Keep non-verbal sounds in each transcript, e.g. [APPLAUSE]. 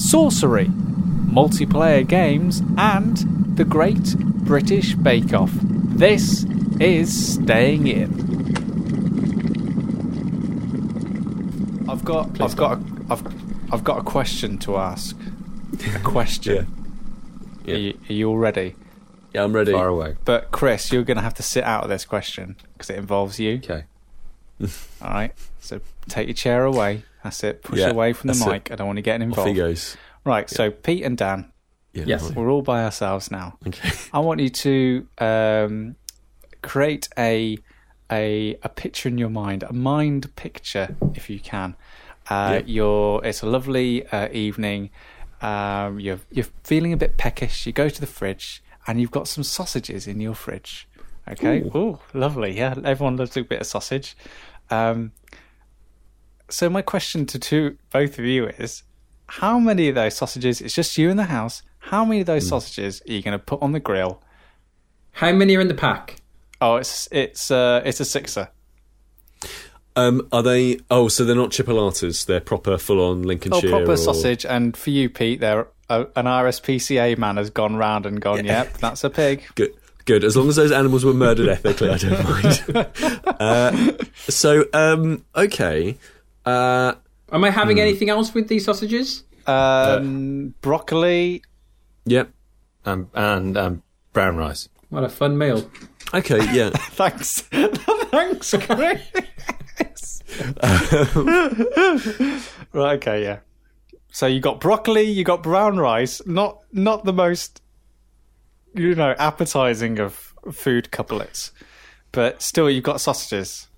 sorcery, multiplayer games, and the Great British Bake Off. This is Staying In. I've got, I've got, a, I've, I've got a question to ask. A [LAUGHS] question. Yeah. Are, you, are you all ready? Yeah, I'm ready. Far away. But Kris, you're going to have to sit out of this question because it involves you. Okay. All right. So take your chair away. That's it. Push Yeah, away from the that's it. mic. I don't want you getting Off he involved. goes. Right. So Pete and Dan, Yeah, Yes. we're all by ourselves now. Okay. I want you to um, create a a a picture in your mind, a mind picture, if you can. Uh, Yeah. You're. It's a lovely uh, evening. Um, you're you're feeling a bit peckish. You go to the fridge and you've got some sausages in your fridge. Okay. Ooh, lovely. Yeah, everyone loves a bit of sausage. Um, so my question to two, both of you is: How many of those sausages? It's just you in the house. How many of those sausages are you going to put on the grill? How many are in the pack? Oh, it's it's uh, it's a sixer. Um, are they? Oh, so they're not chipolatas. They're proper, full-on Lincolnshire. Oh, Lincolnshire. proper or- sausage. And for you, Pete, there uh, an RSPCA man has gone round and gone. Yep, that's a pig. [LAUGHS] Good. Good. As long as those animals were murdered ethically, I don't mind. [LAUGHS] uh, so, um, okay. Uh, Am I having anything else with these sausages? Um, broccoli. yep. Um, and um, brown rice. What a fun meal. Okay. Yeah. [LAUGHS] Thanks, [LAUGHS] thanks, Kris. right. Okay. Yeah. So you got broccoli. You got brown rice. Not not the most, you know, appetizing of food couplets, but still you've got sausages.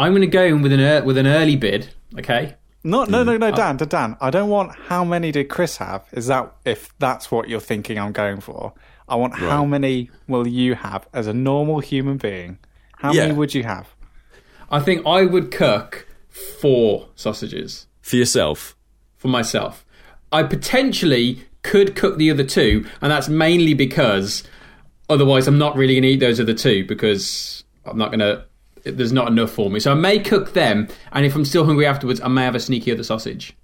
I'm going to go in with an ear with an early bid. Okay. No, no, no, no, mm. Dan, to Dan. I don't want how many did Kris have? Is that if that's what you're thinking I'm going for? I want how many will you have as a normal human being? How Yeah. many would you have? I think I would cook four sausages For yourself. for myself. I potentially could cook the other two, and that's mainly because otherwise I'm not really going to eat those other two because I'm not going to. There's not enough for me, so I may cook them, and if I'm still hungry afterwards, I may have a sneaky other sausage.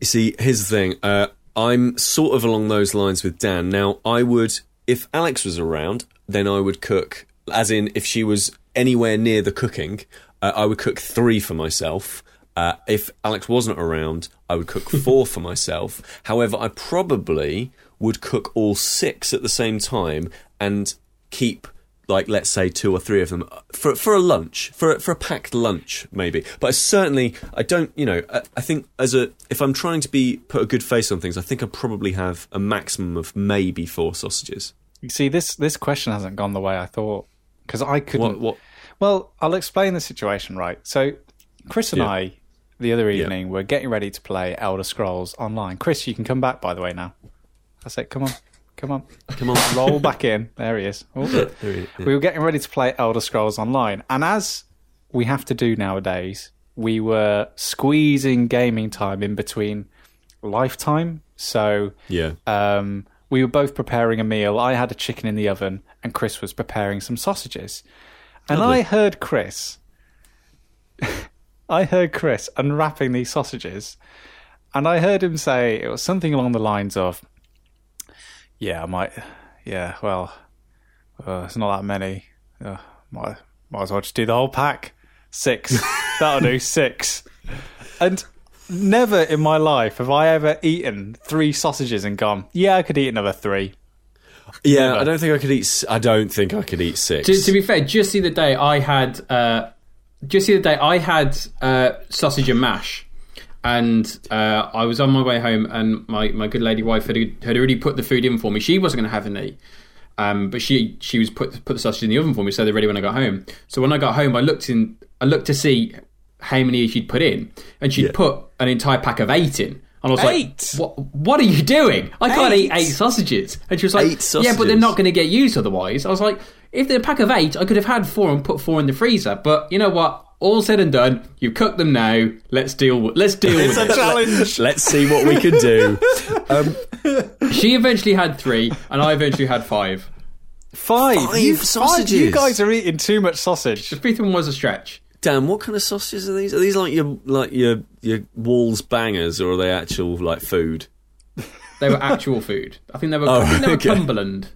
You see, here's the thing. Uh, I'm sort of along those lines with Dan. Now, I would, if Alex was around, then I would cook, as in, if she was anywhere near the cooking, uh, I would cook three for myself. Uh, if Alex wasn't around, I would cook [LAUGHS] four for myself. However, I probably would cook all six at the same time and keep like let's say two or three of them uh, for for a lunch for a- for a packed lunch maybe but I certainly I don't you know I, I think as a if I'm trying to be put a good face on things I think I probably have a maximum of maybe four sausages You see, this this question hasn't gone the way I thought because I couldn't. what what Well, I'll explain the situation, right? So, Kris and Yeah. I, the other evening, were getting ready to play Elder Scrolls Online. Kris, you can come back, by the way, now. That's it. Come on. Come on. come on Roll back in. There he is. Oh. [LAUGHS] There he- We were getting ready to play Elder Scrolls Online. And as we have to do nowadays, we were squeezing gaming time in between lifetime. So yeah um, we were both preparing a meal. I had a chicken in the oven, and Kris was preparing some sausages. And Lovely. I heard Kris. [LAUGHS] I heard Kris unwrapping these sausages, and I heard him say it was something along the lines of, "Yeah, I might. Yeah, well, uh, it's not that many. Uh, might might as well just do the whole pack. Six. [LAUGHS] That'll do. Six. And never in my life have I ever eaten three sausages and gone, yeah, I could eat another three. yeah Never. I don't think I could eat s- I don't think I could eat six To, to be fair, just the other day I had uh, just the other day I had uh, sausage and mash, and uh, I was on my way home, and my, my good lady wife had had already put the food in for me. She wasn't going to have any, um, but she she was put put the sausage in the oven for me, so they're ready when I got home. So when I got home, I looked in I looked to see how many she'd put in, and she'd Yeah. put an entire pack of eight in. And I was Eight? like, "What? What are you doing? I can't Eight? eat eight sausages." And she was like, Eight "Yeah, but they're not going to get used otherwise." I was like, "If they're a pack of eight, I could have had four and put four in the freezer." But you know what? All said and done, you've cooked them now. Let's deal. With, let's deal with it. challenge. let's see what we can do um, She eventually had three, and I eventually had five. Five. Five you, sausages. You guys are eating too much sausage. The fifth one was a stretch. Dan what kind of sausages are these are these like your like your your Wall's bangers or are they actual like food They were actual food. I think they were. Oh, I think they were okay. Cumberland.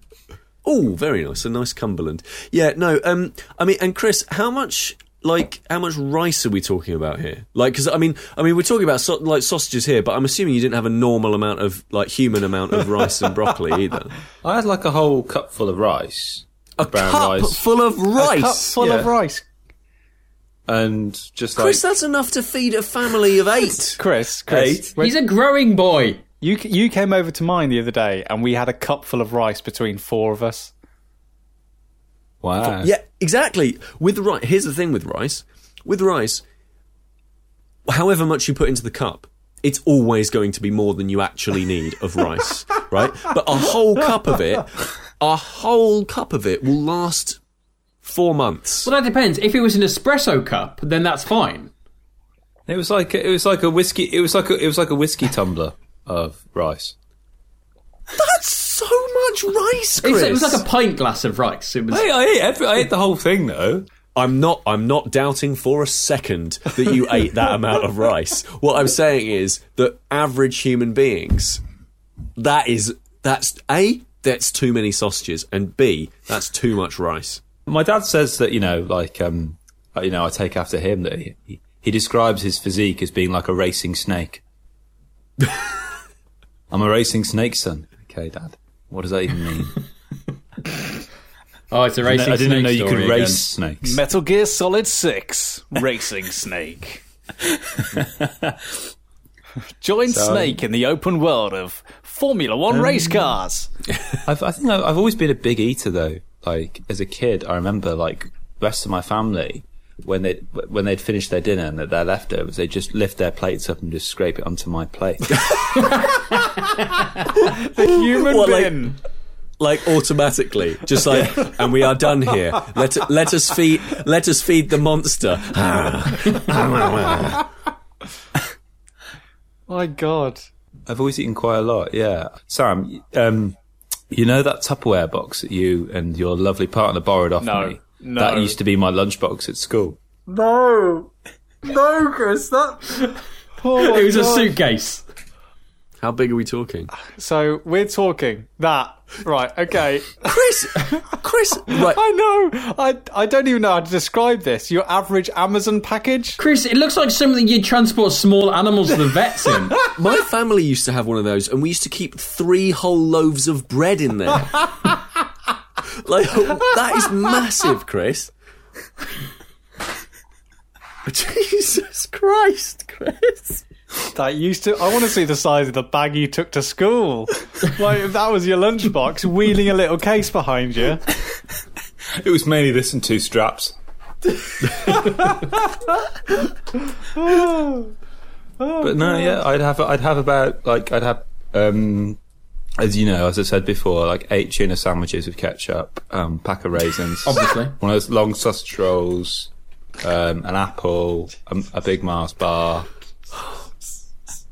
Oh, very nice. A nice Cumberland. Yeah, no, um, I mean, and Kris, how much, like, how much rice are we talking about here? Like, because I mean, I mean, we're talking about so, like sausages here, but I'm assuming you didn't have a normal amount of like human amount of rice and broccoli [LAUGHS] either. I had like a whole cup full of rice, A brown cup rice, full of rice. a Cup full of rice. and just Kris, like that's enough to feed a family of eight. [LAUGHS] Kris, Kris, Eight. He's a growing boy. you you came over to mine the other day, and we had a cup full of rice between four of us. Wow. yeah, exactly. With rice, here's the thing with rice. With rice, however much you put into the cup, it's always going to be more than you actually need of rice, [LAUGHS] right? But a whole cup of it, a whole cup of it will last four months. Well, that depends. If it was an espresso cup, then that's fine. It was like it was like a whiskey. It was like a, it was like a whiskey tumbler of rice. That's so much rice, It was, Kris. it was like a pint glass of rice. It was. Hey, I ate every, I ate the whole thing though. I'm not. I'm not doubting for a second that you [LAUGHS] ate that amount of rice. What I'm saying is that average human beings, that is that's a that's too many sausages, and b that's too much rice. My dad says that you know, like um, you know, I take after him that he, he, he describes his physique as being like a racing snake. [LAUGHS] I'm a racing snake, son. Okay, Dad. What does that even mean? [LAUGHS] Oh, it's a racing snake. I didn't snake know you could story race snakes. Metal Gear Solid Six, Racing [LAUGHS] Snake. [LAUGHS] Join Snake in the open world of Formula One um, race cars. I've, I think I've, I've always been a big eater though. Like as a kid, I remember like the rest of my family when they when they'd finished their dinner and their leftovers, they just lift their plates up and just scrape it onto my plate. [LAUGHS] The human What, like- bin. Like automatically, just like, [LAUGHS] and we are done here. Let let us feed let us feed the monster. [LAUGHS] My God. I've always eaten quite a lot. Yeah, Sam, um, you know that Tupperware box that you and your lovely partner borrowed off No, me. No. That used to be my lunchbox at school. No. No, Kris, that. [LAUGHS] Oh, It was a suitcase. How big are we talking, So we're talking that. Right, okay. Kris? Kris, [LAUGHS] right? I know. I, I don't even know how to describe this. Your average Amazon package? Kris, it looks like something you'd transport small animals to the vets in. [LAUGHS] My family used to have one of those, and we used to keep three whole loaves of bread in there. Like that is massive, Kris. [LAUGHS] Jesus Christ, Kris. That used to. I want to see the size of the bag you took to school. Like, if that was your lunchbox, wheeling a little case behind you. It was mainly this and two straps. [LAUGHS] but no, yeah, I'd have I'd have about like I'd have um as you know, as I said before, like eight tuna sandwiches with ketchup, um, pack of raisins, Obviously. one of those long sausage rolls, um, an apple, a, a big Mars bar,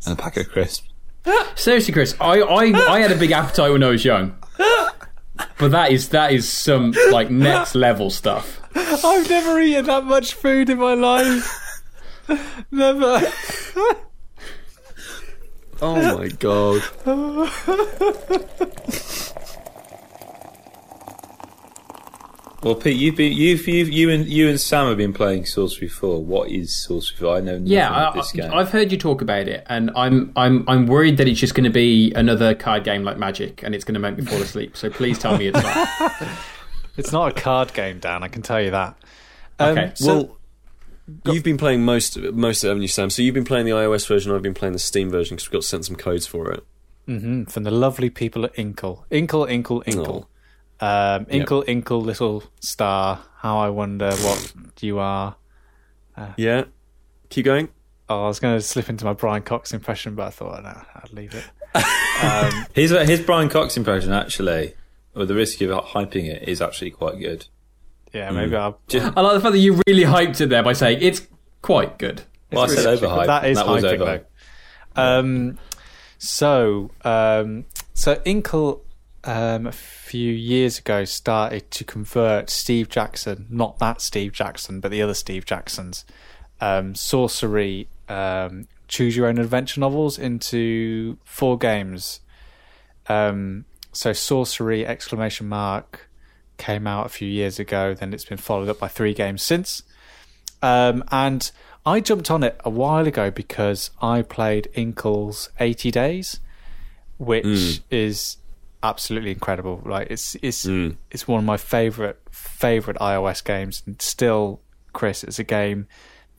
and a pack of crisps. Seriously, Kris, I, I, I had a big appetite when I was young. But that is that is some like next level stuff. I've never eaten that much food in my life. Never. Oh my god. [LAUGHS] Well, Pete, you've been you've, you've you and you and Sam have been playing Sorcery Four. What is Sorcery Four? I know nothing Yeah, of I, this game. I've heard you talk about it, and I'm I'm I'm worried that it's just going to be another card game like Magic, and it's going to make me fall asleep. So please tell me it's not. [LAUGHS] It's not a card game, Dan. I can tell you that. Okay. Um, well, you've been playing most of it, most of it, haven't you, Sam? So you've been playing the iOS version. I've been playing the Steam version because we've got sent some codes for it. Mm, from the lovely people at Inkle. Inkle, Inkle, Inkle. Um, Inkle, Inkle, little star. How I wonder what you are. Yeah. Keep going. Oh, I was going to slip into my Brian Cox impression, but I thought no, I'd leave it. [LAUGHS] His his Brian Cox impression actually, with the risk of hyping it, is actually quite good. Yeah, maybe I'll. I like the fact that you really hyped it there by saying it's quite good. Well, I said overhyped. That is that was hyping, overhyped. though. Um, so, um, so Inkle um, a few years ago started to convert Steve Jackson, not that Steve Jackson, but the other Steve Jacksons, um, sorcery um, choose your own adventure novels into four games. Um, so sorcery exclamation mark came out a few years ago. Then it's been followed up by three games since. Um, and I jumped on it a while ago because I played Inkle's 80 Days, which is absolutely incredible. Like it's it's it's one of my favorite favorite iOS games, and still, Kris, it's a game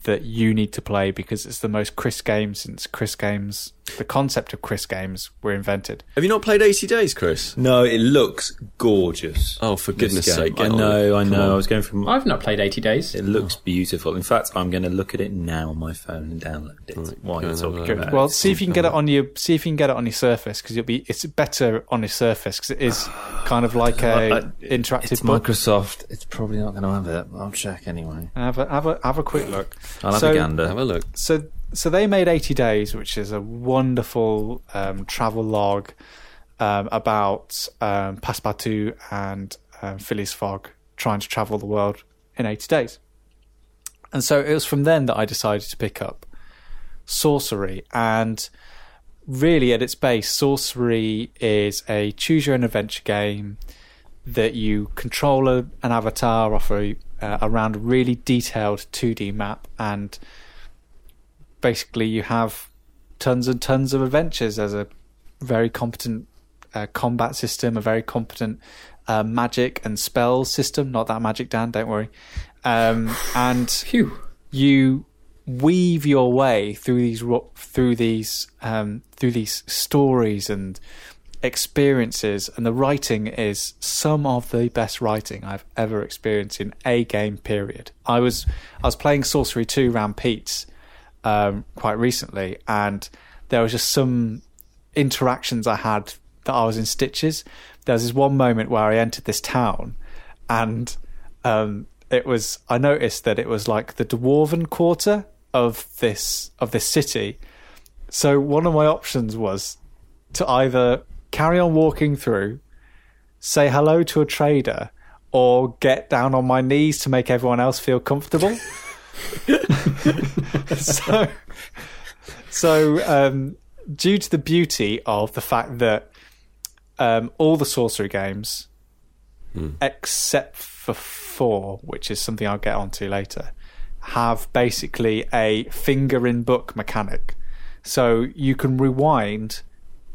that you need to play because it's the most Kris game since Kris games. The concept of Kris games were invented. Have you not played 80 Days, Kris? No, it looks gorgeous. Oh, for goodness game. sake, get I know. I know. on. I was going from. I've not played 80 Days. It looks beautiful. In fact, I'm going to look at it now on my phone and download it while go you're and have a talking look. about Well, it. see if you can get it on your see if you can get it on your Surface because you'll be it's better on your Surface because it is kind of like a [SIGHS] I- interactive It's. Microsoft. It's probably not going to have it. I'll check anyway. Have a have a have a quick look. I'll have So- a gander. Have a look. So so they made 80 Days, which is a wonderful um, travel log um, about um, Passepartout and um, Phileas Fogg trying to travel the world in 80 days. And so it was from then that I decided to pick up Sorcery. And really, at its base, Sorcery is a choose your own adventure game that you control a, an avatar off a, uh, around a really detailed 2D map and basically you have tons and tons of adventures. There's a very competent uh, combat system, a very competent uh, magic and spell system. Not that magic, Dan. Don't worry. Um, and [LAUGHS] Phew. you weave your way through these through these um, through these stories and experiences, and the writing is some of the best writing I've ever experienced in a game. Period. I was I was playing Sorcery Two round Pete's um, quite recently, and there was just some interactions I had that I was in stitches. There was this one moment where I entered this town, and um, it was I noticed that it was like the dwarven quarter of this of this city. So one of my options was to either carry on walking through, say hello to a trader, or get down on my knees to make everyone else feel comfortable. [LAUGHS] [LAUGHS] so, so um, due to the beauty of the fact that um, all the sorcery games, except for four, which is something I'll get onto later, have basically a finger in book mechanic. So you can rewind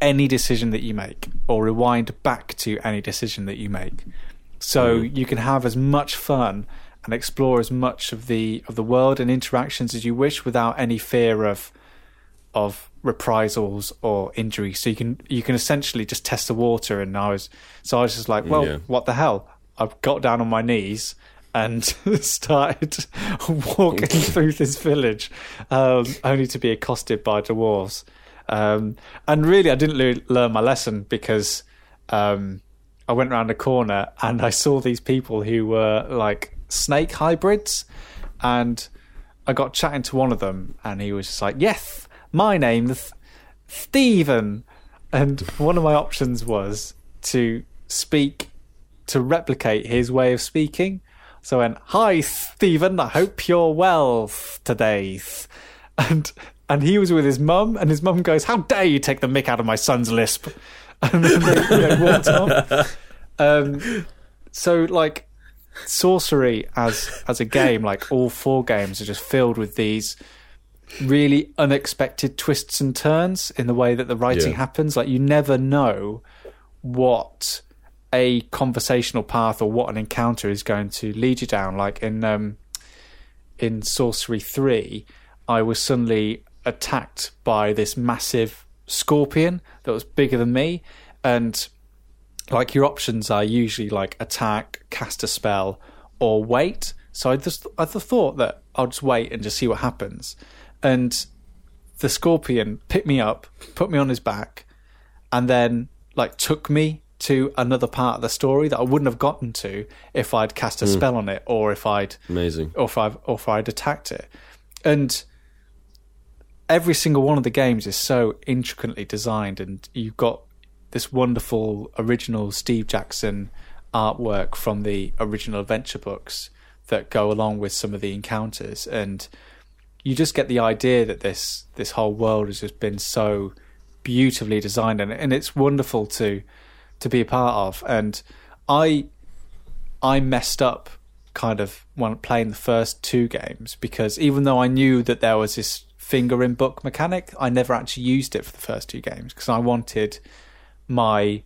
any decision that you make, or rewind back to any decision that you make. So you can have as much fun and explore as much of the of the world and interactions as you wish without any fear of of reprisals or injury. So you can you can essentially just test the water. And I was so I was just like, well, Yeah. what the hell? I got down on my knees and [LAUGHS] started [LAUGHS] walking [LAUGHS] through this village, um, only to be accosted by dwarves. Um, and really, I didn't le- learn my lesson because um, I went around a corner and I saw these people who were like snake hybrids, and I got chatting to one of them, and he was just like, "Yes, my name's Stephen," and one of my options was to speak to replicate his way of speaking. So I went, "Hi, Stephen. I hope you're well today." [LAUGHS] And and he was with his mum, and his mum goes, "How dare you take the mick out of my son's lisp?" [LAUGHS] And then they, they walked off. Um, so like sorcery as as a game, like all four games, are just filled with these really unexpected twists and turns in the way that the writing Yeah. happens. Like you never know what a conversational path or what an encounter is going to lead you down. Like in um, in Sorcery Three, I was suddenly attacked by this massive scorpion that was bigger than me, and like your options are usually like attack, cast a spell, or wait. So I just I th- thought that I'll just wait and just see what happens, and the scorpion picked me up, put me on his back, and then like took me to another part of the story that I wouldn't have gotten to if I'd cast a hmm. spell on it or if I'd Amazing. or if I or if I'd attacked it. And every single one of the games is so intricately designed, and you've got this wonderful original Steve Jackson artwork from the original adventure books that go along with some of the encounters, and you just get the idea that this this whole world has just been so beautifully designed and, and it's wonderful to to be a part of. And i i messed up kind of when playing the first two games because even though i knew that there was this finger in book mechanic i never actually used it for the first two games because i wanted my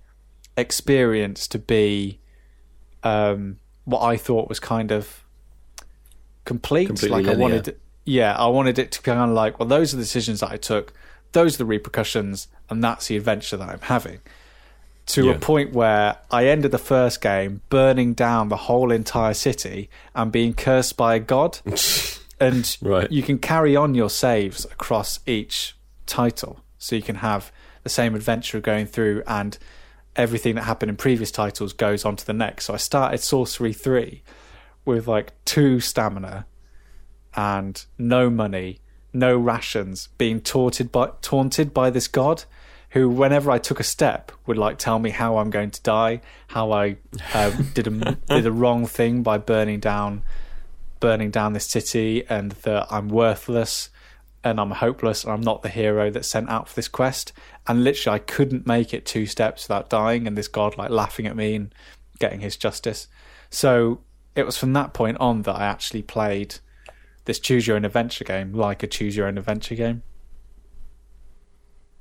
experience to be um, what i thought was kind of complete Completely like i linear. wanted yeah i wanted it to be kind of like well those are the decisions that i took those are the repercussions and that's the adventure that i'm having to Yeah. a point where I ended the first game burning down the whole entire city and being cursed by a god. [LAUGHS] and [LAUGHS] Right. you can carry on your saves across each title. So you can have the same adventure going through and everything that happened in previous titles goes on to the next. So I started Sorcery 3 with like two stamina and no money, no rations, being taunted by taunted by this god who whenever I took a step would like tell me how I'm going to die, how I uh, did a [LAUGHS] did a wrong thing by burning down burning down this city and that I'm worthless and I'm hopeless and I'm not the hero that's sent out for this quest. And literally I couldn't make it two steps without dying and this god like laughing at me and getting his justice. So it was from that point on that I actually played this choose your own adventure game like a choose your own adventure game.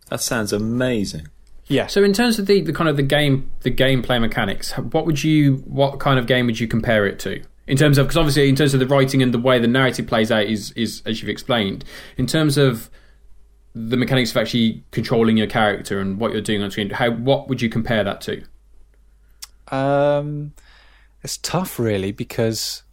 That sounds amazing. Yeah. So in terms of the, the kind of the game the gameplay mechanics, what would you what kind of game would you compare it to? In terms of because obviously in terms of the writing and the way the narrative plays out is is as you've explained. In terms of the mechanics of actually controlling your character and what you're doing on screen, how what would you compare that to? Um, it's tough, really, because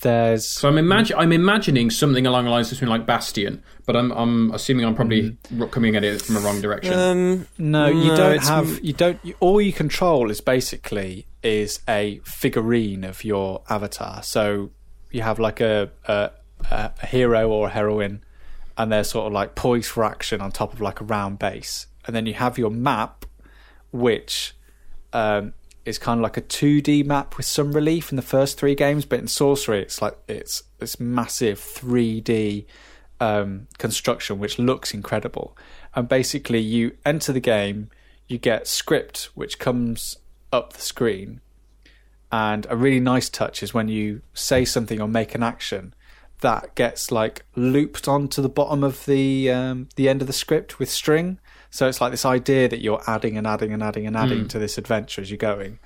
there's So I'm imagine I'm imagining something along the lines of something like Bastion, but I'm I'm assuming I'm probably Mm-hmm. coming at it from a wrong direction. Um, no, you No, don't have you don't. You, all you control is basically is a figurine of your avatar. So you have like a a, a hero or a heroine, and they're sort of like poised for action on top of like a round base, and then you have your map, which um, is kind of like a 2D map with some relief in the first three games, but in Sorcery, it's like it's this massive 3D um, construction which looks incredible. And basically, you enter the game, you get script which comes up the screen, and a really nice touch is when you say something or make an action that gets like looped onto the bottom of the um, the end of the script with string. So it's like this idea that you're adding and adding and adding and adding to this adventure as you're going.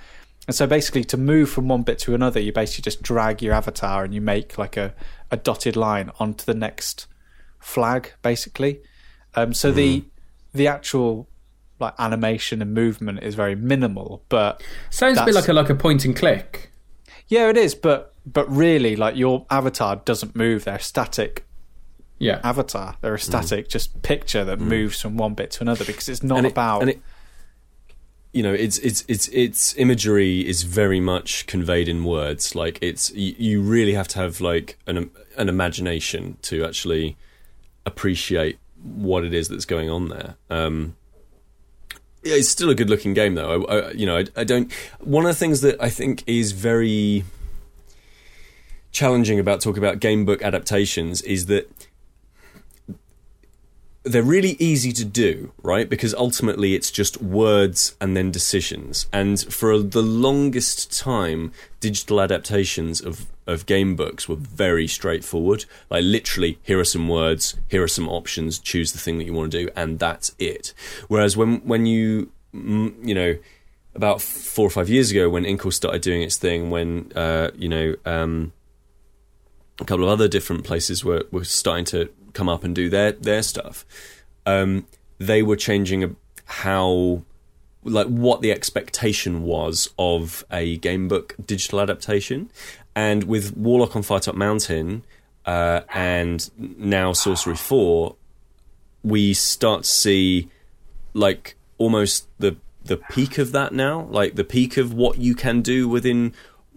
And so basically, to move from one bit to another, you basically just drag your avatar and you make like a, a dotted line onto the next flag, basically. Um, so the the actual like animation and movement is very minimal, but Sounds a bit like a like a point and click. yeah, it is. But but really, like your avatar doesn't move; they're static Yeah. avatar. They're a static just picture that moves from one bit to another because it's not and it- about. and it, you know, it's it's it's its imagery is very much conveyed in words. Like it's you, you really have to have like an an imagination to actually appreciate what it is that's going on there. Um, yeah, it's still a good looking game though. I, I, you know, I, I don't. One of the things that I think is very challenging about talking about game book adaptations is that they're really easy to do, right? Because ultimately it's just words and then decisions. And for the longest time, digital adaptations of, of game books were very straightforward. Like literally, here are some words, here are some options, choose the thing that you want to do, and that's it. Whereas when when you mm, you know about four or five years ago, when Inkle started doing its thing, when uh, you know. Um, a couple of other different places were, were starting to come up and do their their stuff. Um, they were changing how, like, what the expectation was of a game book digital adaptation, and with Warlock of Firetop Mountain uh, and now Sorcery Four, we start to see like almost the the peak of that now, like the peak of what you can do within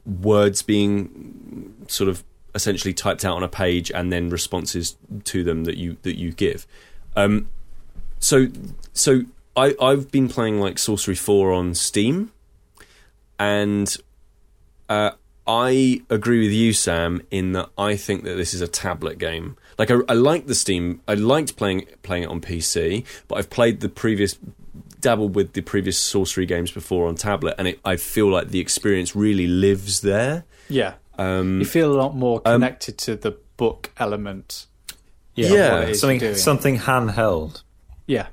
words being sort of essentially typed out on a page and then responses to them that you that you give. Um, so so I I've been playing like Sorcery Four on Steam, and uh, I agree with you, Sam, in that I think that this is a tablet game. Like I, I like the Steam. I liked playing playing it on PC, but I've played the previous dabbled with the previous sorcery games before on tablet, and it, I feel like the experience really lives there. Yeah, Um, you feel a lot more connected to the book element. Yeah, Yeah. what it is something doing. something handheld. Yeah,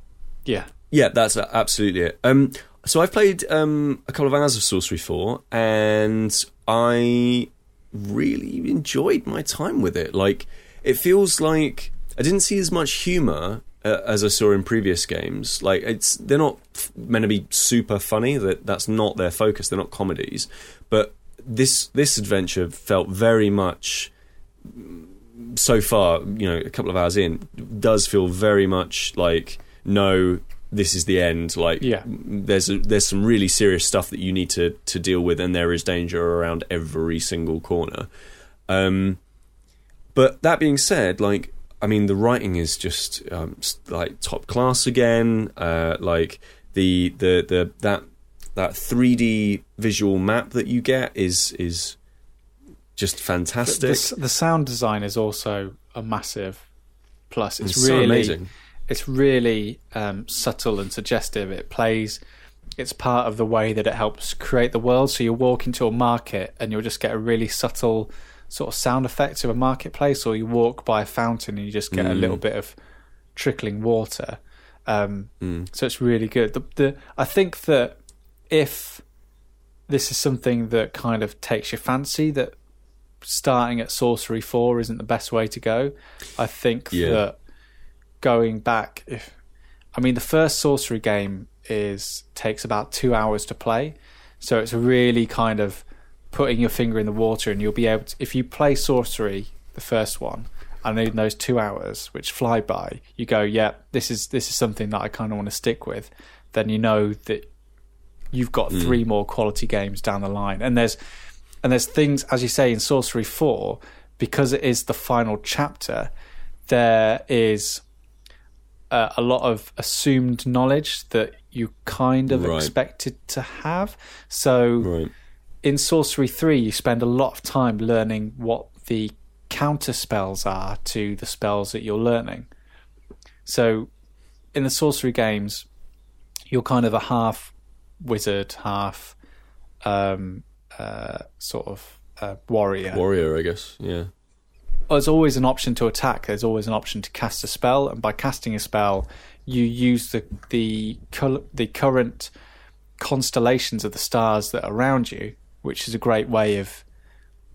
yeah, Yeah, that's absolutely it. Um, so I've played um, a couple of hours of Sorcery 4, and I really enjoyed my time with it. Like, it feels like I didn't see as much humour uh, as I saw in previous games. Like, it's they're not f- meant to be super funny. That that's not their focus. They're not comedies. But this this adventure felt very much so far, you know, a couple of hours in, does feel very much like no, this is the end. Like, Yeah. there's a, there's some really serious stuff that you need to to deal with, and there is danger around every single corner. Um, but that being said, like, I mean, the writing is just um, like top class again. Uh, like the the the that that 3D visual map that you get is is just fantastic. the s- the sound design is also a massive plus. It's, It's so really amazing. It's really um, subtle and suggestive. It plays. It's part of the way that it helps create the world. So you walk into a market and you'll just get a really subtle sort of sound effect of a marketplace, or you walk by a fountain and you just get a Mm. little bit of trickling water. Um, Mm. so it's really good. The, the I think that if this is something that kind of takes your fancy, that starting at Sorcery Four isn't the best way to go. I think Yeah. that going back, if I mean the first Sorcery game is takes about two hours to play, so it's really kind of putting your finger in the water, and you'll be able to if you play Sorcery, the first one. And in those two hours, which fly by, you go, "Yeah, this is this is something that I kind of want to stick with." Then you know that you've got hmm. three more quality games down the line, and there's and there's things as you say in Sorcery Four because it is the final chapter. There is uh, a lot of assumed knowledge that you kind of Right. expected to have. So Right. in Sorcery 3, you spend a lot of time learning what the counter spells are to the spells that you're learning. So in the Sorcery games, you're kind of a half wizard, half um, uh, sort of uh, warrior. Warrior, I guess. Yeah. There's always an option to attack. There's always an option to cast a spell, and by casting a spell, you use the the the current constellations of the stars that are around you, which is a great way of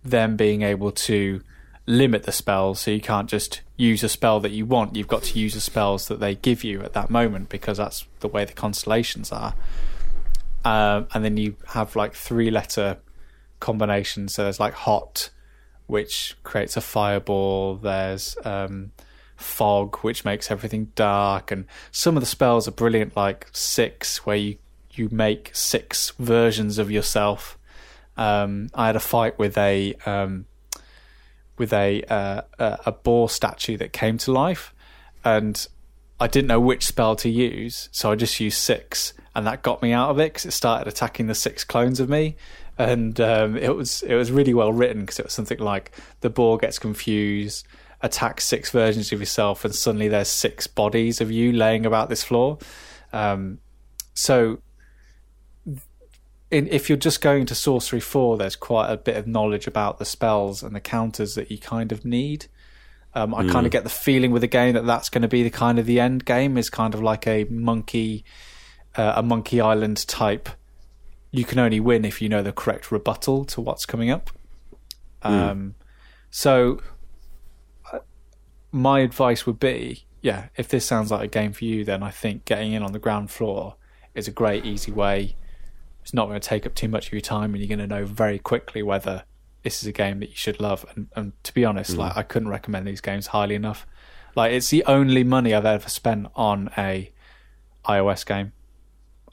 them being able to limit the spells. So you can't just use a spell that you want. You've got to use the spells that they give you at that moment because that's the way the constellations are. Um, and then you have like three letter combinations. So there's like hot, which creates a fireball. There's um, fog, which makes everything dark. And some of the spells are brilliant, like six, where you you make six versions of yourself. Um, I had a fight with a um, with a uh, a a boar statue that came to life, and I didn't know which spell to use, so I just used six, and that got me out of it because it started attacking the six clones of me, and um, it was it was really well written because it was something like the boar gets confused, attacks six versions of yourself, and suddenly there's six bodies of you laying about this floor. Um, so in, if you're just going to sorcery 4 there's quite a bit of knowledge about the spells and the counters that you kind of need um, i kind of get the feeling with the game that that's going to be the kind of the end game is kind of like a monkey uh, a monkey island type you can only win if you know the correct rebuttal to what's coming up. Um, so uh, my advice would be yeah if this sounds like a game for you then i think getting in on the ground floor is a great easy way. It's not going to take up too much of your time and you're going to know very quickly whether this is a game that you should love. And, and to be honest like i couldn't recommend these games highly enough. Like it's the only money i've ever spent on a ios game.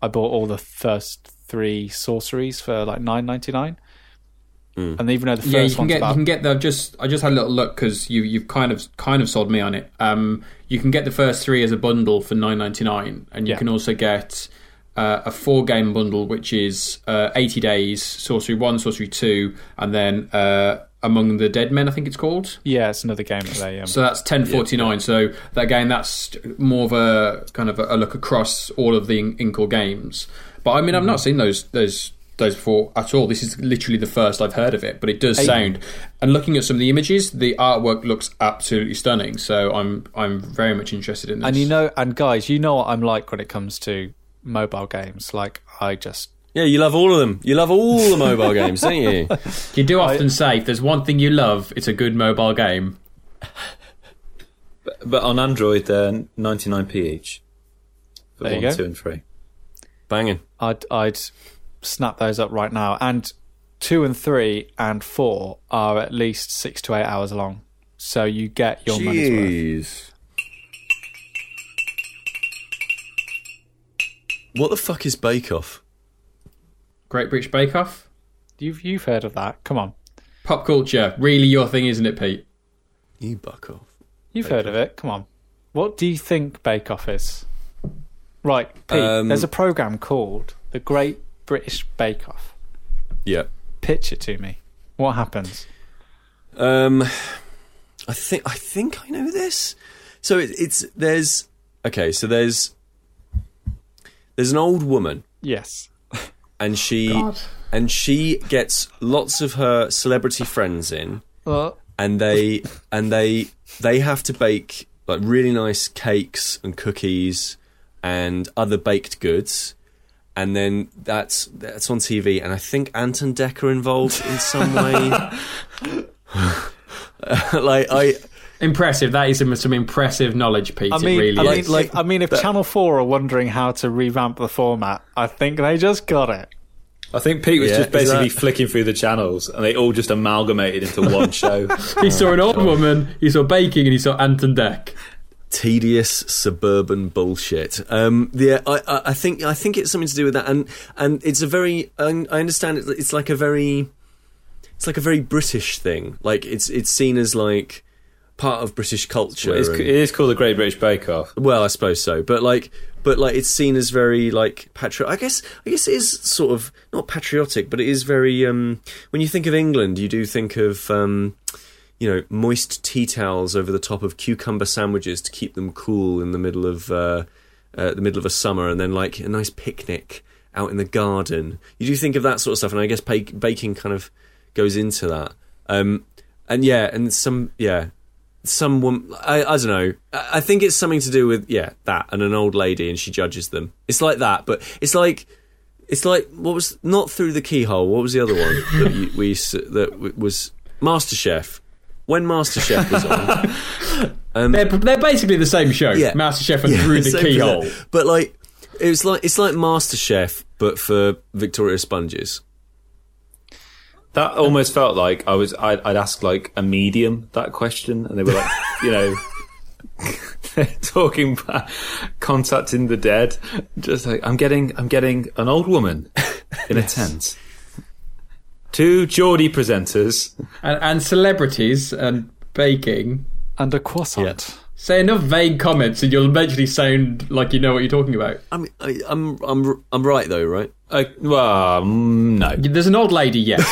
I bought all the first three sorceries for like 9.99 and even though the first yeah, you can one's get about you can get the just. I just had a little look because you you've kind of kind of sold me on it. Um, you can get the first three as a bundle for nine ninety nine, and you Yeah. can also get uh, a four game bundle, which is uh, 80 days, Sorcery 1, Sorcery 2, and then uh, Among the Dead Men, I think it's called. Yeah, it's another game that they. Um, So that's 1049. So that again, that's more of a kind of a, a look across all of the Inkle games. But I mean, I've not mm. seen those those those before at all. This is literally the first I've heard of it, but it does sound. And looking at some of the images, the artwork looks absolutely stunning. So I'm I'm very much interested in this. and you know, and guys, you know what I'm like when it comes to mobile games. Like, I just. Yeah, you love all of them. You love all the mobile games, don't you? [LAUGHS] you do often say if there's one thing you love, it's a good mobile game. But on Android, they're 99p each. For There you one, go. two, and three. Banging. I'd I'd snap those up right now. And two and three and four are at least six to eight hours long, so you get your money's worth. What the fuck is Bake Off? Great British Bake Off, You've you've heard of that? Come on, pop culture, really your thing, isn't it, Pete? You buck off. you've heard of it. Come on, what do you think Bake Off is? Right, Pete. Um, there's a program called the Great British Bake Off. Yeah. Pitch it to me. What happens? Um, I think I think I know this. So it, it's there's okay. So there's there's an old woman, Yes. and she God. and she gets lots of her celebrity friends in, Well, and they and they they have to bake like really nice cakes and cookies and other baked goods. And then that's that's on TV, and I think Anton Decker involved in some way. [LAUGHS] [LAUGHS] like I, Impressive. That is some, some impressive knowledge, Pete. I mean, it really I is. mean, like, I mean, if Channel Four are wondering how to revamp the format, I think they just got it. I think Pete was Yeah, just basically that- flicking through the channels, and they all just amalgamated into one [LAUGHS] show. he saw an old woman, he saw baking, and he saw Ant and Dec. Tedious suburban bullshit. Um, yeah, I, I, I think I think it's something to do with that, and and it's a very I understand it, it's like a very it's like a very British thing. Like it's it's seen as like part of British culture. it's, and- it is called the Great British Bake Off. well, I suppose so, but like, but like, it's seen as very like patriotic. I guess, I guess it is sort of not patriotic, but it is very. Um, when you think of England, you do think of, um, you know, moist tea towels over the top of cucumber sandwiches to keep them cool in the middle of uh, uh, the middle of a summer, and then like a nice picnic out in the garden. You do think of that sort of stuff, and I guess bake, baking kind of goes into that. Um, and yeah, and some yeah, some woman I, I don't know I, think it's something to do with yeah that and an old lady and she judges them it's like that but it's like it's like what was not through the keyhole what was the other one that you, we that was masterchef when masterchef was on [LAUGHS] um, They're, they're basically the same show. Yeah. MasterChef and yeah, Through the Keyhole. present. but like it was like it's like masterchef but for victoria sponges That almost felt like I was. I'd, I'd ask like a medium that question, and they were like, [LAUGHS] you know, [LAUGHS] talking about contacting the dead. Just like I'm getting, I'm getting an old woman in a tent. Two Geordie presenters. And, and celebrities and baking. And a croissant. Say enough vague comments and you'll eventually sound like you know what you're talking about. I mean I, I'm I'm I'm right though right Uh, well, mm, no. There's an old lady, yes.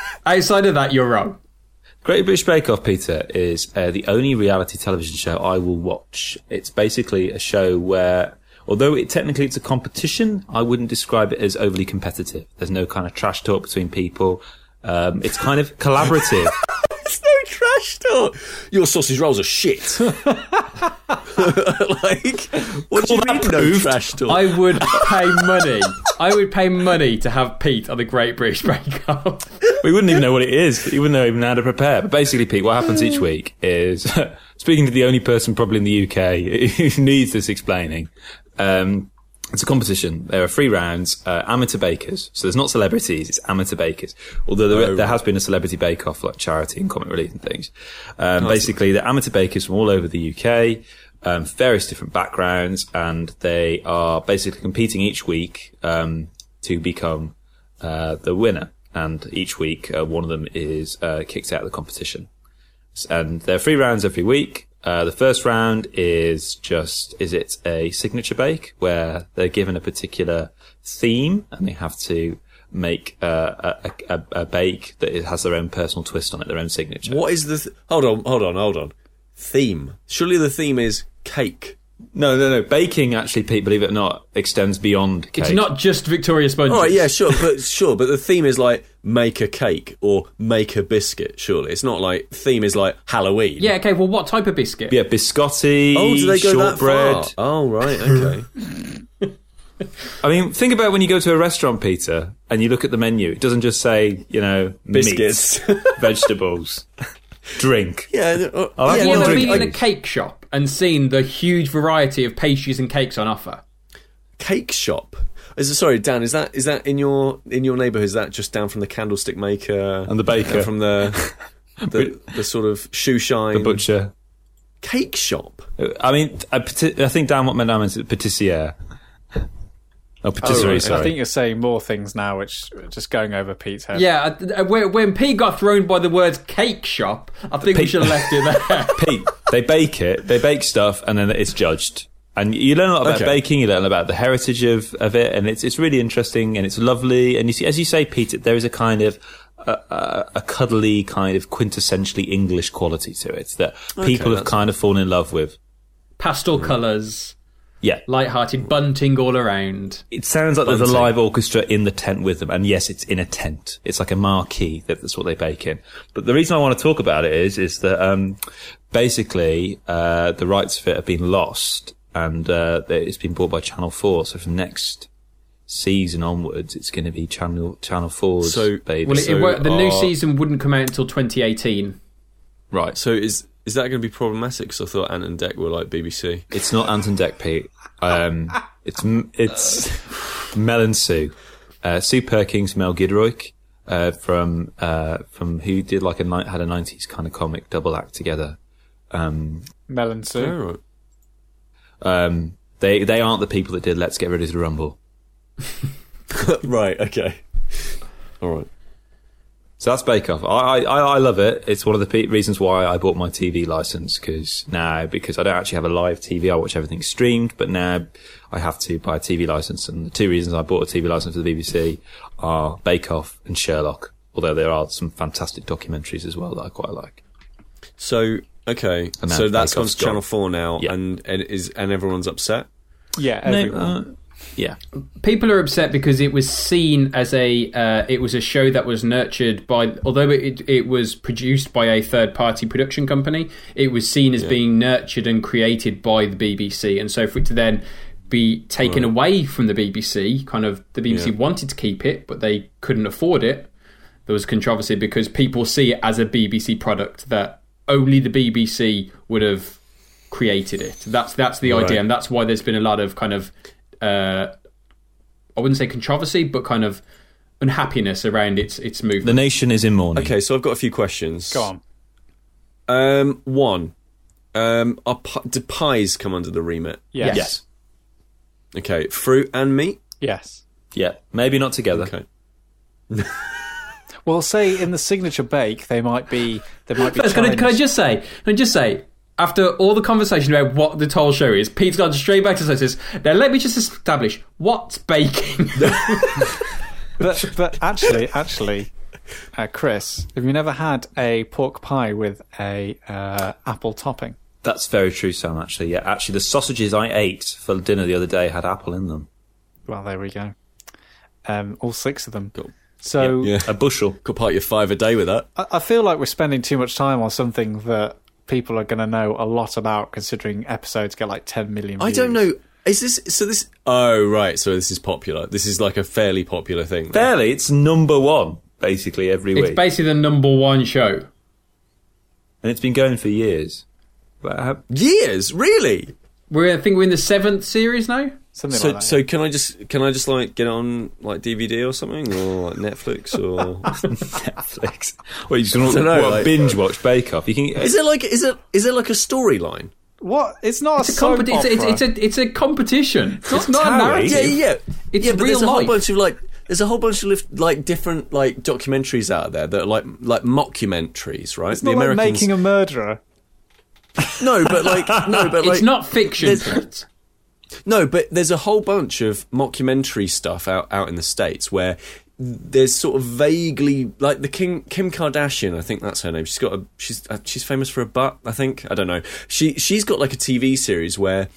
[LAUGHS] Outside of that, you're wrong. Great British Bake Off, Peter, is uh, the only reality television show I will watch. It's basically a show where, although it technically it's a competition, I wouldn't describe it as overly competitive. There's no kind of trash talk between people. Um, it's kind of [LAUGHS] collaborative. It's no trash talk. Your sausage rolls are shit. [LAUGHS] like, what do you mean no trash talk? I would pay money. I would pay money to have Pete on the Great British Bake Off. we wouldn't even know what it is. We wouldn't know even how to prepare. But basically, Pete, what happens each week is [LAUGHS] speaking to the only person probably in the UK who needs this explaining. Um, it's a competition. There are three rounds, uh, amateur bakers. So there's not celebrities, it's amateur bakers. Although there, there has been a celebrity bake off like charity and comic relief and things. Um, basically, they're amateur bakers from all over the UK, um, various different backgrounds, and they are basically competing each week, um, to become, uh, the winner. And each week, uh, one of them is, uh, kicked out of the competition. And there are three rounds every week. Uh, the first round is just is it a signature bake where they're given a particular theme and they have to make uh, a, a, a bake that has their own personal twist on it, their own signature. What is the? Th- hold on, hold on, hold on. Theme. Surely the theme is cake. No, no, no. Baking actually, Pete, believe it or not, extends beyond cake. It's not just Victoria sponges. All right, yeah, sure, but [LAUGHS] sure, but the theme is like make a cake or make a biscuit. Surely it's not like theme is like Halloween. Yeah, okay, well, what type of biscuit? Yeah, biscotti, Oh, do they go shortbread. that far? Oh, right. [LAUGHS] Okay. I mean, think about when you go to a restaurant, Peter, and you look at the menu. It doesn't just say, you know, Biscuits. meats, vegetables, [LAUGHS] drink. yeah. uh, I like yeah, you one ever drink, been in a cake shop and seen the huge variety of pastries and cakes on offer? cake shop. Is it, sorry, Dan? Is that is that in your in your neighbourhood? Is that just down from the candlestick maker And the baker. and from the [LAUGHS] the, the sort of shoe shine The butcher. cake shop? I mean, I, I think Dan what meant is patissiere. Oh, patisserie, right. sorry. I think you're saying more things now, which just going over Pete's head. Yeah, uh, when, when P got thrown by the words cake shop, I think we should have left it there. [LAUGHS] Pete, they bake it, they bake stuff, and then it's judged. And you learn a lot about Okay. baking, you learn about the heritage of, of it, and it's it's really interesting and it's lovely. And you see, as you say, Pete, there is a kind of a, a, a cuddly, kind of quintessentially English quality to it that people have that's- kind of fallen in love with. Pastel colours, Yeah, light-hearted bunting all around. it sounds like there's a live orchestra in the tent with them, and yes, it's in a tent. It's like a marquee. that- That's what they bake in. But the reason I want to talk about it is, is that um, basically uh, the rights of it have been lost, and uh, it's been bought by Channel Four. So from next season onwards, it's going to be Channel Channel 4's So- baby. Well, it, So it, the new season wouldn't come out until 2018. right. So is is that going to be problematic? Because I thought Ant and Dec were like BBC. It's not Ant and Dec, Pete. Um, it's it's [LAUGHS] Mel and Sue, uh, Sue Perkins, Mel Giedroyc, uh, from uh, from who did like a had a nineties kind of comic double act together. Um, Melon soup. All right. um, they they aren't the people that did Let's Get Ready to Rumble. [LAUGHS] [LAUGHS] right. Okay. All right. So that's Bake Off. I, I I love it. It's one of the pe- reasons why I bought my TV license because now because I don't actually have a live TV, I watch everything streamed. But now I have to buy a TV license, and the two reasons I bought a TV license for the BBC are Bake Off and Sherlock. Although there are some fantastic documentaries as well that I quite like. So okay. So that's Bake gone Off's to Channel. Four now, Yeah. and and is and everyone's upset. Yeah, No, everyone. uh, yeah, People are upset because it was seen as a uh, it was a show that was nurtured by although it it was produced by a third party production company it was seen as being nurtured and created by the BBC and so for it to then be taken away from the BBC kind of the BBC Yeah. wanted to keep it but they couldn't afford it there was controversy because people see it as a BBC product that only the BBC would have created it. That's that's the Right. idea, and that's why there's been a lot of kind of uh, I wouldn't say controversy, but kind of unhappiness around its its movement. the nation is in mourning. Okay, so I've got a few questions. Go on. Um, one. Um, are pi- do pies come under the remit? Yes. Yes. Okay, fruit and meat. Yes. Yeah, maybe not together. Okay. Well, say in the signature bake, they might be. They might be. First, can I, can I just say? Can I just say? After all the conversation about what the toll show is, Pete's gone straight back to says, Now let me just establish what's baking. [LAUGHS] But but actually, actually, uh, Kris, have you never had a pork pie with a uh, apple topping? That's very true, Sam. Actually, yeah. Actually, the sausages I ate for dinner the other day had apple in them. Well, there we go. Um, all six of them. Cool. So Yeah. A bushel. Could part your five a day with that. I, I feel like we're spending too much time on something that people are going to know a lot about, considering episodes get like 10 million. I don't know. Is this so? This oh right. So this is popular. This is like a fairly popular thing. then. Fairly, it's number one basically every it's week, It's basically the number one show. and it's been going for years. But how, Years, really. We're I think we're in the seventh series now. Something So like that. so can I just can I just like get on like DVD or something or like Netflix or [LAUGHS] Netflix. Well, you just want don't know, like- binge uh, watch Bake Off. You can. is it like is it is it like a storyline? what? It's not It's a, a, soap competi- it's, a, opera. it's, a, it's a competition. It's not, not a Towie. narrative. Yeah, yeah, yeah. It's yeah, but real there's a whole life. bunch of like there's a whole bunch of like different like documentaries out there that are like like mockumentaries, right? It's not like making a murderer. no, but like no, but [LAUGHS] like it's not fiction. There's- Pete. No, but there's a whole bunch of mockumentary stuff out, out in the states where there's sort of vaguely like the Kim Kim Kardashian. I think that's her name. She's got a she's uh, she's famous for a butt. I think I don't know. She she's got like a TV series where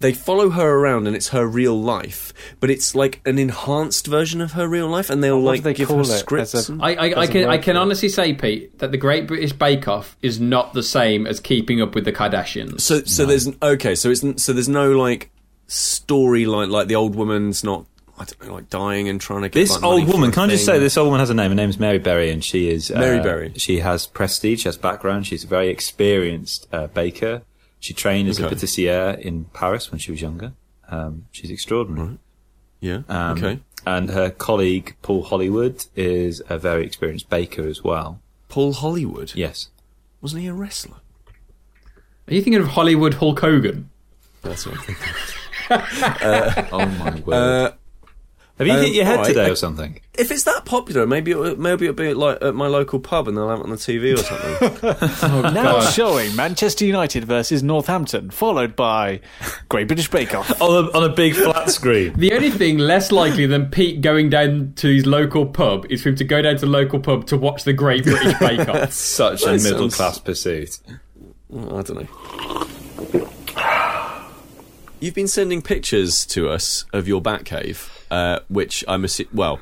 they follow her around and it's her real life, but it's like an enhanced version of her real life, and they'll What like they give her scripts. As a- and- I, I, I can I can honestly say, Pete, that the Great British Bake Off is not the same as Keeping Up with the Kardashians. So so there's okay. So it's so there's no like storyline like the old woman's not. I don't know, like dying and trying to get This old woman, a can I just say, this old woman has a name. Her name's Mary Berry, and she is uh, Mary Berry. She has prestige, she has background. She's a very experienced uh, baker. She trained as a Okay. patissiere in Paris when she was younger. Um, she's extraordinary. Yeah. Um, okay. And her colleague Paul Hollywood is a very experienced baker as well. Paul Hollywood. Yes. Wasn't he a wrestler? Are you thinking of Hollywood Hulk Hogan? That's what I'm thinking. [LAUGHS] Oh my word! Uh, have you um, hit your head alright, today or something? if it's that popular, maybe it, maybe it'll be like at my local pub and they'll have it on the TV or something. [LAUGHS] Now showing Manchester United versus Northampton, followed by Great British Bake Off. on a, on a big flat screen. The only thing less likely than Pete going down to his local pub is for him to go down to the local pub to watch the Great British Bake Off. [LAUGHS] Such a middle sounds- class pursuit. Oh, I don't know. You've been sending pictures to us of your Batcave, uh, which I'm assu- well,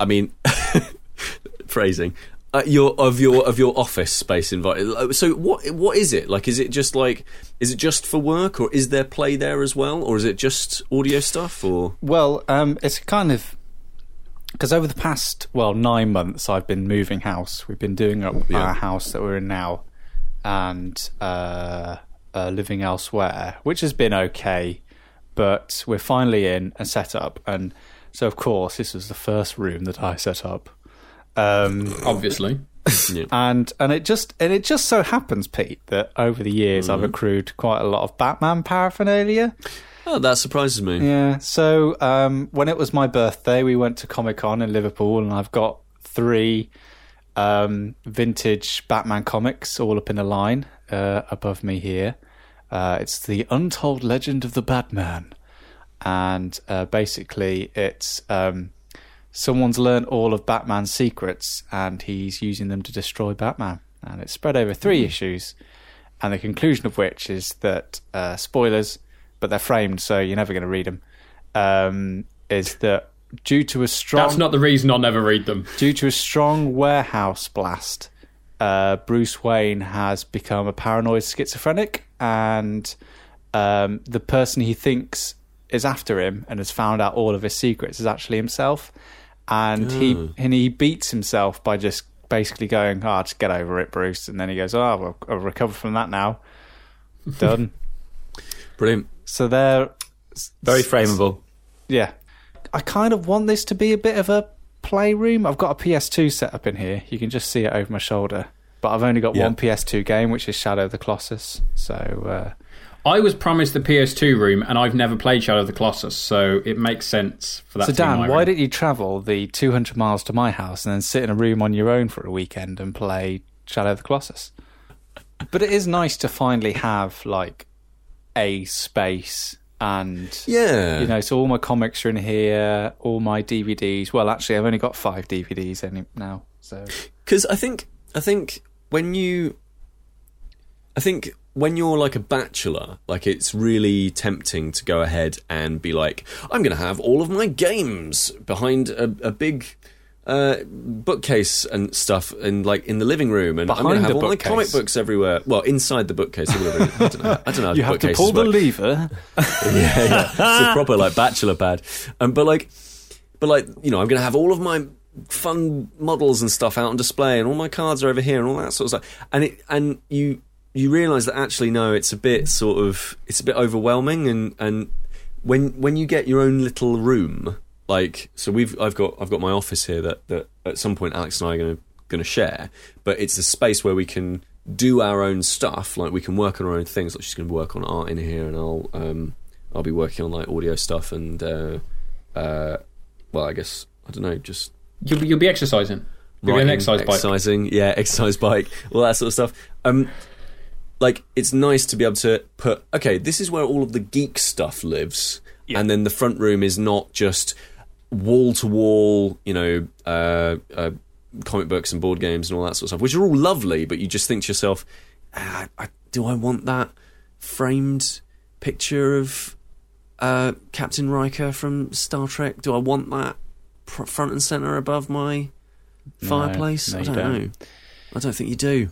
I mean, [LAUGHS] phrasing. Uh, your of your of your office space environment. So what what is it like? Is it just like is it just for work, or is there play there as well, or is it just audio stuff? Or Well, um, it's kind of because over the past well nine months, I've been moving house. We've been doing up Yeah. our house that we're in now, and uh, uh, living elsewhere, which has been okay. But we're finally in and set up, and so of course this was the first room that I set up. Um, Obviously. yeah. [LAUGHS] and and it just and it just so happens, Pete, that over the years I've accrued quite a lot of Batman paraphernalia. oh, that surprises me. Yeah. So um, when it was my birthday, we went to Comic Con in Liverpool, and I've got three um, vintage Batman comics all up in a line uh, above me here. Uh, it's the Untold Legend of the Batman, and uh, basically it's um, someone's learned all of Batman's secrets, and he's using them to destroy Batman. And it's spread over three issues, and the conclusion of which is that uh, spoilers, but they're framed, so you're never going to read them. Um, is that due to a strong That's not the reason I'll never read them. due to a strong warehouse blast, uh, Bruce Wayne has become a paranoid schizophrenic, and um, the person he thinks is after him and has found out all of his secrets is actually himself, and he and he beats himself by just basically going, "Ah, just get over it, Bruce," and then he goes, "Oh, well, I've recovered from that now, [LAUGHS] done." Brilliant. so they're Very frameable. yeah. I kind of want this to be a bit of a playroom. I've got a PS2 set up in here. You can just see it over my shoulder. But I've only got Yeah. one PS2 game, which is Shadow of the Colossus. So, uh, I was promised the PS2 room, and I've never played Shadow of the Colossus, so it makes sense for that. so to be my Dan, why room. didn't you travel the 200 miles to my house and then sit in a room on your own for a weekend and play Shadow of the Colossus? But it is nice to finally have like a space and Yeah. you know, so all my comics are in here, all my DVDs. Well, actually, I've only got five DVDs any, now. So Because I think I think when you, I think when you're like a bachelor, like it's really tempting to go ahead and be like, I'm going to have all of my games behind a, a big. Uh, bookcase and stuff, and like in the living room, and I'm going to have the all my bookcase? comic books everywhere. Well, inside the bookcase. I don't know. I don't know. How you have to bookcases pull the work. lever. [LAUGHS] yeah, yeah. It's a proper like bachelor pad. Um, but like, but like, you know, I'm going to have all of my fun models and stuff out on display, and all my cards are over here, and all that sort of stuff. And it, and you, you realise that actually, no, it's a bit sort of, it's a bit overwhelming, and and when when you get your own little room, like, so we've, I've got, I've got my office here that that at some point Alex and I are going to going to share, but it's a space where we can do our own stuff. Like we can work on our own things. Like she's going to work on art in here, and I'll um, I'll be working on like audio stuff and uh, uh, well, I guess I don't know, just You'll be, you'll be exercising. You'll be an writing, exercise bike. exercising, yeah, [LAUGHS] exercise bike, all that sort of stuff. Um, like it's nice to be able to put okay, this is where all of the geek stuff lives, and then the front room is not just wall to wall, you know, uh, uh, comic books and board games and all that sort of stuff, which are all lovely, but you just think to yourself, ah, I, do I want that framed picture of uh, Captain Riker from Star Trek? Do I want that pr- front and center above my fireplace? no, I don't, don't. know. I don't think you do.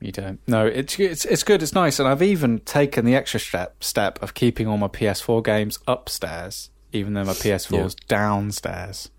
You don't. No, it's it's it's good. It's nice, and I've even taken the extra step step of keeping all my PS4 games upstairs, even though my PS4 is downstairs.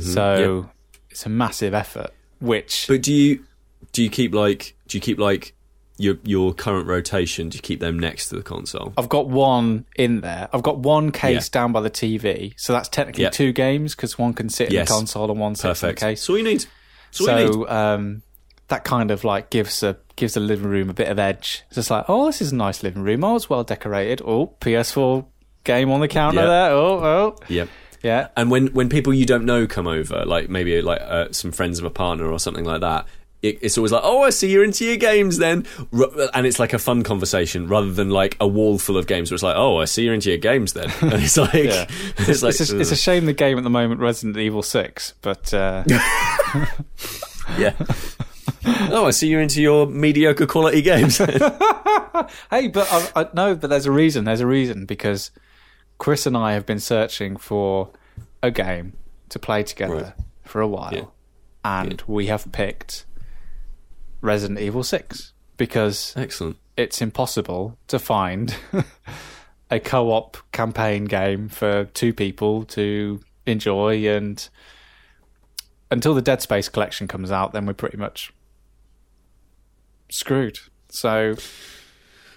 So it's a massive effort. Which But do you do you keep like do you keep like your your current rotation? Do you keep them next to the console? I've got one in there. I've got one case Yeah. down by the TV, so that's technically Yeah. two games because one can sit in the console and one sits Perfect. in the case. So you need. That's you need. So um, that kind of like gives a gives the living room a bit of edge. It's just like, oh, this is a nice living room. Oh, it's well decorated. Oh, PS4 game on the counter Yeah. there. Oh, oh, Yep. yeah. And when when people you don't know come over, like maybe like uh, some friends of a partner or something like that, it, it's always like, "Oh, I see you're into your games." Then, R- and it's like a fun conversation rather than like a wall full of games where it's like, "Oh, I see you're into your games." Then, [LAUGHS] and it's like, Yeah. [LAUGHS] it's like, It's a, it's a shame the game at the moment, Resident Evil Six, but uh, [LAUGHS] yeah. oh, I see you're into your mediocre quality games. hey, but I, I, no, but there's a reason. There's a reason because Kris and I have been searching for a game to play together Right. for a while, Yeah. and we have picked Resident Evil Six because Excellent. it's impossible to find [LAUGHS] a co-op campaign game for two people to enjoy and until the Dead Space collection comes out then we're pretty much screwed. So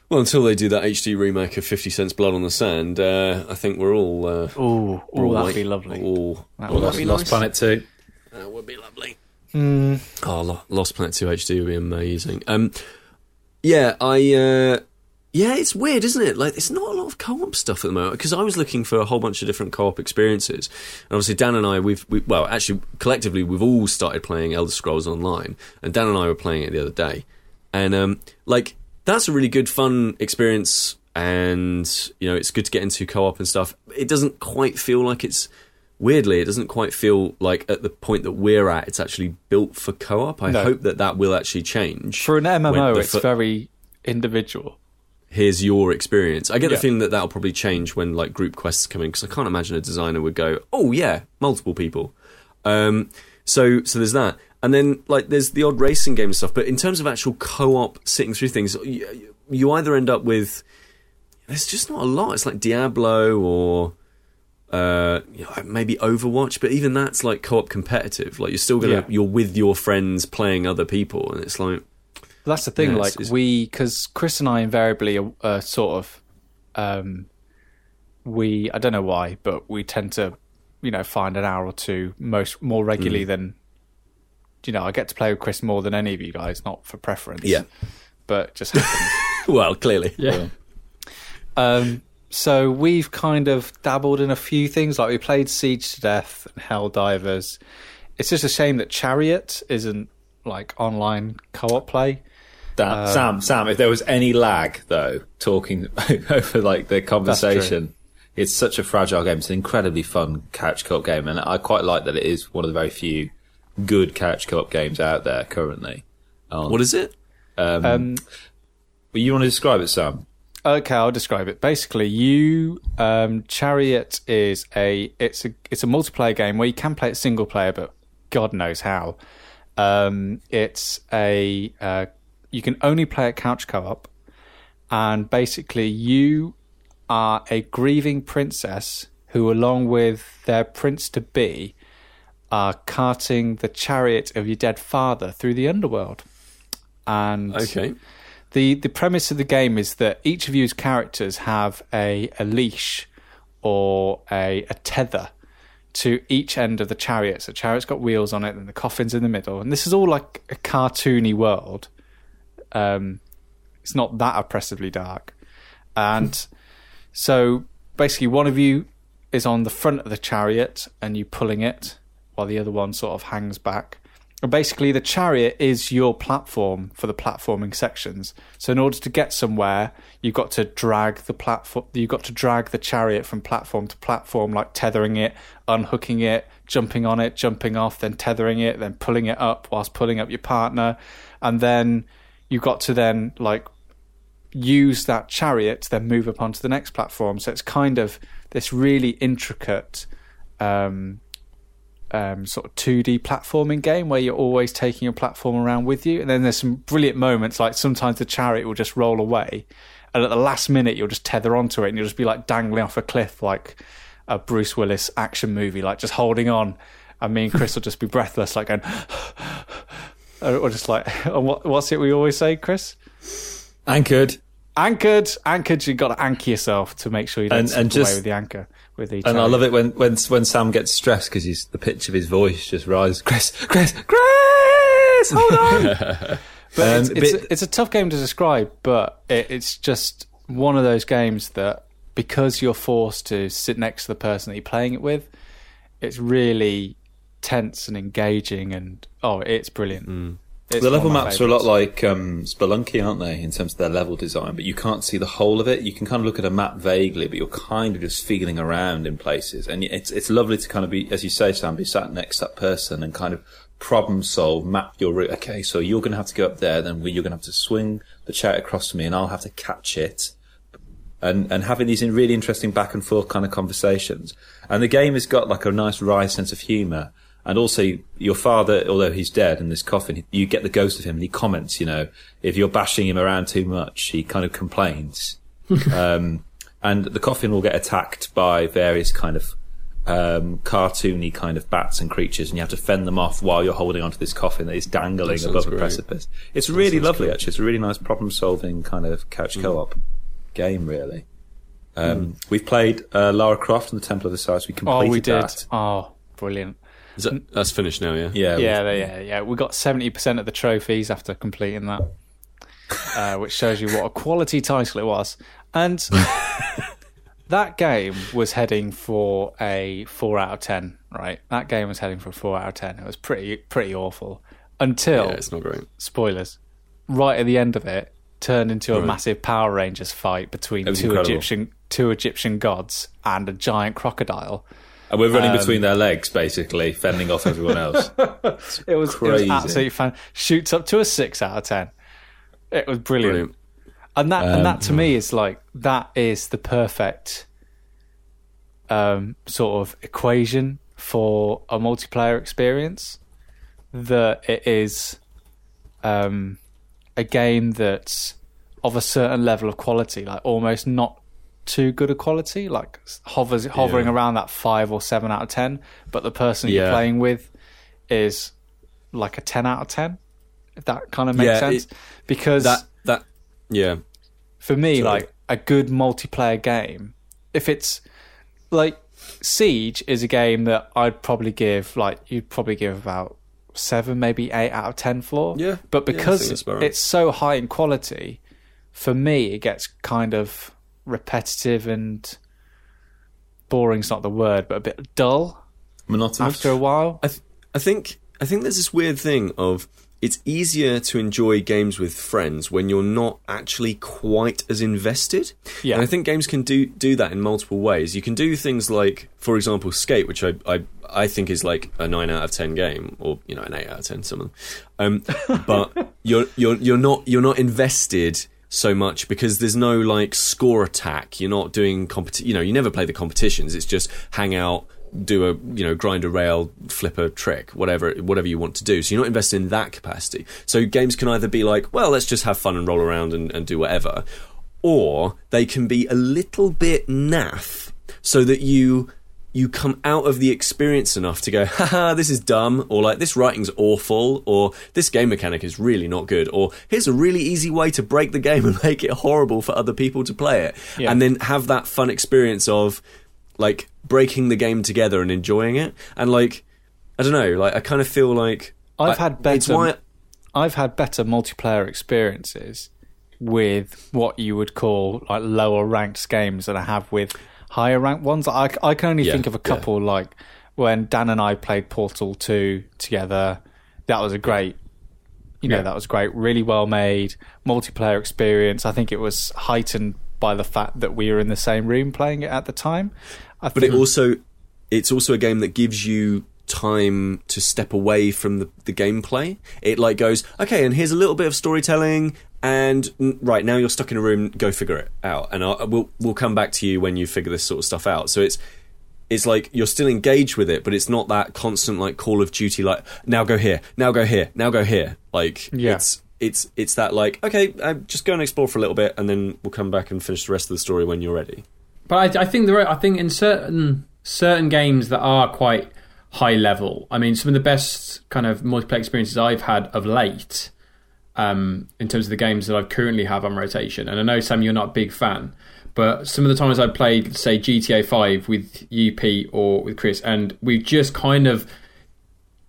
Well, until they do that HD remake of Fifty Cents Blood on the Sand, uh, I think we're all. Uh, oh, all that'd like- be lovely. all- That all would that'd Lost, be Lost nice. Planet 2. That would be lovely. Hmm. Oh, Lost Planet 2 HD would be amazing. Um, yeah, I. Uh, yeah, it's weird, isn't it? Like, it's not a lot of co-op stuff at the moment because I was looking for a whole bunch of different co-op experiences, and obviously Dan and I, we've we, well, actually collectively, we've all started playing Elder Scrolls Online, and Dan and I were playing it the other day, and um, like that's a really good fun experience, and you know, it's good to get into co-op and stuff. It doesn't quite feel like it's weirdly, it doesn't quite feel like at the point that we're at, it's actually built for co-op. I No. hope that that will actually change. For an MMO it's fir- very individual. Here's your experience. I get Yeah. the feeling that that'll probably change when like group quests come in because I can't imagine a designer would go, "Oh yeah, multiple people." Um, so so there's that, and then like there's the odd racing game and stuff. But in terms of actual co-op sitting through things, you, you either end up with there's just not a lot. It's like Diablo or uh, you know, maybe Overwatch, but even that's like co-op competitive. Like you're still gonna Yeah. you're with your friends playing other people, and it's like That's the thing. Yeah, like it's- it's- we, because Kris and I invariably are, are sort of, um, we I don't know why, but we tend to, you know, find an hour or two most more Mm. regularly than, you know, I get to play with Kris more than any of you guys, not for preference, Yeah. but just happens. [LAUGHS] well, clearly, Yeah. um, so we've kind of dabbled in a few things, like we played Siege to Death and Helldivers. It's just a shame that Chariot isn't like online co-op play. Dan, Sam, Sam, if there was any lag though, talking [LAUGHS] over like the conversation, it's such a fragile game. It's an incredibly fun couch co-op game, and I quite like that it is one of the very few good couch co-op games out there currently. what is it? Um, But you want to describe it, Sam? Okay, I'll describe it. Basically, you um, Chariot is a it's a it's a multiplayer game where you can play it single player, but God knows how. Um, it's a uh, you can only play it couch co-op, and basically you are a grieving princess who, along with their prince to be, are carting the chariot of your dead father through the underworld. And Okay. the the premise of the game is that each of you's characters have a, a leash or a, a tether to each end of the chariot. So the chariot's got wheels on it and the coffin's in the middle. And this is all like a cartoony world. Um, it's not that oppressively dark. And so basically one of you is on the front of the chariot and you pulling it while the other one sort of hangs back. And basically the chariot is your platform for the platforming sections. So in order to get somewhere, you've got to drag the platform. You've got to drag the chariot from platform to platform, like tethering it, unhooking it, jumping on it, jumping off, then tethering it, then pulling it up whilst pulling up your partner, and then you've got to then like use that chariot to then move up onto the next platform. So it's kind of this really intricate um, um, sort of 2D platforming game where you're always taking your platform around with you. And then there's some brilliant moments, like sometimes the chariot will just roll away, and at the last minute you'll just tether onto it, and you'll just be like dangling off a cliff, like a Bruce Willis action movie, like just holding on. And me and Kris will just be breathless, like going, [SIGHS] or just like, [LAUGHS] what, what's it we always say, Kris? Anchored. Anchored, anchored. You've got to anchor yourself to make sure you don't And- slip and away just- with the anchor. With the And I love it when, when when Sam gets stressed because he's the pitch of his voice just rises. Kris, Kris, Kris, hold on. [LAUGHS] [LAUGHS] But Um, it's, it's, but- a, it's a tough game to describe, but it, it's just one of those games that because you're forced to sit next to the person that you're playing it with, it's really tense and engaging, and oh, it's brilliant. It's the level maps are a lot like um, Spelunky, aren't they, in terms of their level design? But you can't see the whole of it. You can kind of look at a map vaguely, but you're kind of just feeling around in places. And it's it's lovely to kind of be, as you say, Sam, be sat next to that person and kind of problem solve, map your route. Okay, so you're going to have to go up there, then you're going to have to swing the chariot across to me, and I'll have to catch it. And and having these really interesting back and forth kind of conversations. And the game has got like a nice wry sense of humour. And also, your father, although he's dead in this coffin, you get the ghost of him, and he comments. You know, if you're bashing him around too much, he kind of complains. [LAUGHS] um, and the coffin will get attacked by various kind of um, cartoony kind of bats and creatures, and you have to fend them off while you're holding onto this coffin that is dangling That sounds above a precipice. It's really lovely, cool. actually. It's a really nice problem-solving kind of couch co-op game, really. Um, We've played uh, Lara Croft and the Temple of the Osiris. We completed that. Oh, we did. that. Oh, brilliant. Is that, that's finished now, yeah. Yeah, yeah, they- yeah, yeah. We got seventy percent of the trophies after completing that, uh, which shows you what a quality title it was. And [LAUGHS] that game was heading for a four out of ten. Right, that game was heading for a four out of ten. It was pretty pretty awful until Yeah, it's not great. spoilers. Right at the end of it, turned into a massive Power Rangers fight between two incredible. Egyptian two Egyptian gods and a giant crocodile. And we're Um, running between their legs, basically, fending off everyone else. [LAUGHS] It was, crazy. it was absolutely fun. Shoots up to a six out of ten. It was brilliant. Brilliant. And that and Um, that to me is like that is the perfect um, sort of equation for a multiplayer experience. That it is um, a game that's of a certain level of quality, like almost not too good a quality, like hovers hovering Yeah. around that five or seven out of ten. But the person you're playing with is like a ten out of ten. If that kind of makes Yeah, sense, it- because That, that, yeah. for me, Sorry. like a good multiplayer game, if it's like Siege is a game that I'd probably give like you'd probably give about seven, maybe eight out of ten for. Yeah. But because think that's about right. it's so high in quality, for me it gets kind of repetitive and boring's not the word, but a bit dull Monotonous. after a while. I, th- I think I think there's this weird thing of it's easier to enjoy games with friends when you're not actually quite as invested. Yeah. And I think games can do do that in multiple ways. You can do things like, for example, Skate, which I I, I think is like a nine out of ten game, or you know, an eight out of ten, some of them. Um, but [LAUGHS] you're you're you're not you're not invested so much because there's no like score attack. You're not doing competi- You know, you never play the competitions. It's just hang out, do a you know grind a rail, flip a trick, whatever whatever you want to do. So you're not invested in that capacity. So games can either be like, well, let's just have fun and roll around and, and do whatever, or they can be a little bit naff, so that you you come out of the experience enough to go, haha, this is dumb, or like this writing's awful, or this game mechanic is really not good, or here's a really easy way to break the game and [LAUGHS] make it horrible for other people to play it, Yeah. and then have that fun experience of like breaking the game together and enjoying it, and like I don't know, like I kind of feel like I've I- had better. It's why I've had better multiplayer experiences with what you would call like lower ranked games than I have with higher ranked ones. I, I can only Yeah, think of a yeah. couple like when Dan and I played Portal 2 together. that was a great, you know, Yeah. that was great, really well made multiplayer experience. I think it was heightened by the fact that we were in the same room playing it at the time. I But it also it's also a game that gives you time to step away from the, the gameplay. It like goes, okay, and here's a little bit of storytelling, and right now you're stuck in a room. Go figure it out, and I'll, we'll we'll come back to you when you figure this sort of stuff out. So it's it's like you're still engaged with it, but it's not that constant like Call of Duty like now go here, now go here, now go here. Like Yeah. it's it's it's that like okay, uh, just go and explore for a little bit, and then we'll come back and finish the rest of the story when you're ready. But I, I think there are, I think in certain certain games that are quite high level. I mean, some of the best kind of multiplayer experiences I've had of late, um, in terms of the games that I currently have on rotation. And I know Sam, you're not a big fan, but some of the times I've played, say GTA Five with you, Pete, or with Kris, and we've just kind of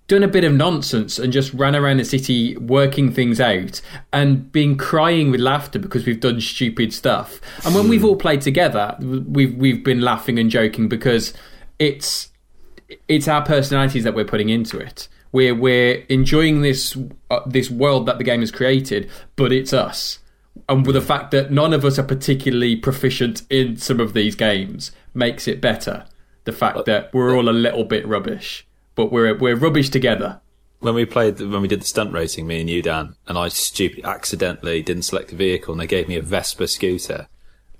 done a bit of nonsense and just ran around the city working things out and been crying with laughter because we've done stupid stuff. And when we've all played together, we've we've been laughing and joking because it's it's our personalities that we're putting into it. We're we're enjoying this uh, this world that the game has created, but it's us. And with the fact that none of us are particularly proficient in some of these games makes it better. The fact that we're all a little bit rubbish, but we're we're rubbish together. when we played when we did the stunt racing, me and you, Dan, and I stupid accidentally didn't select a vehicle, and they gave me a Vespa scooter,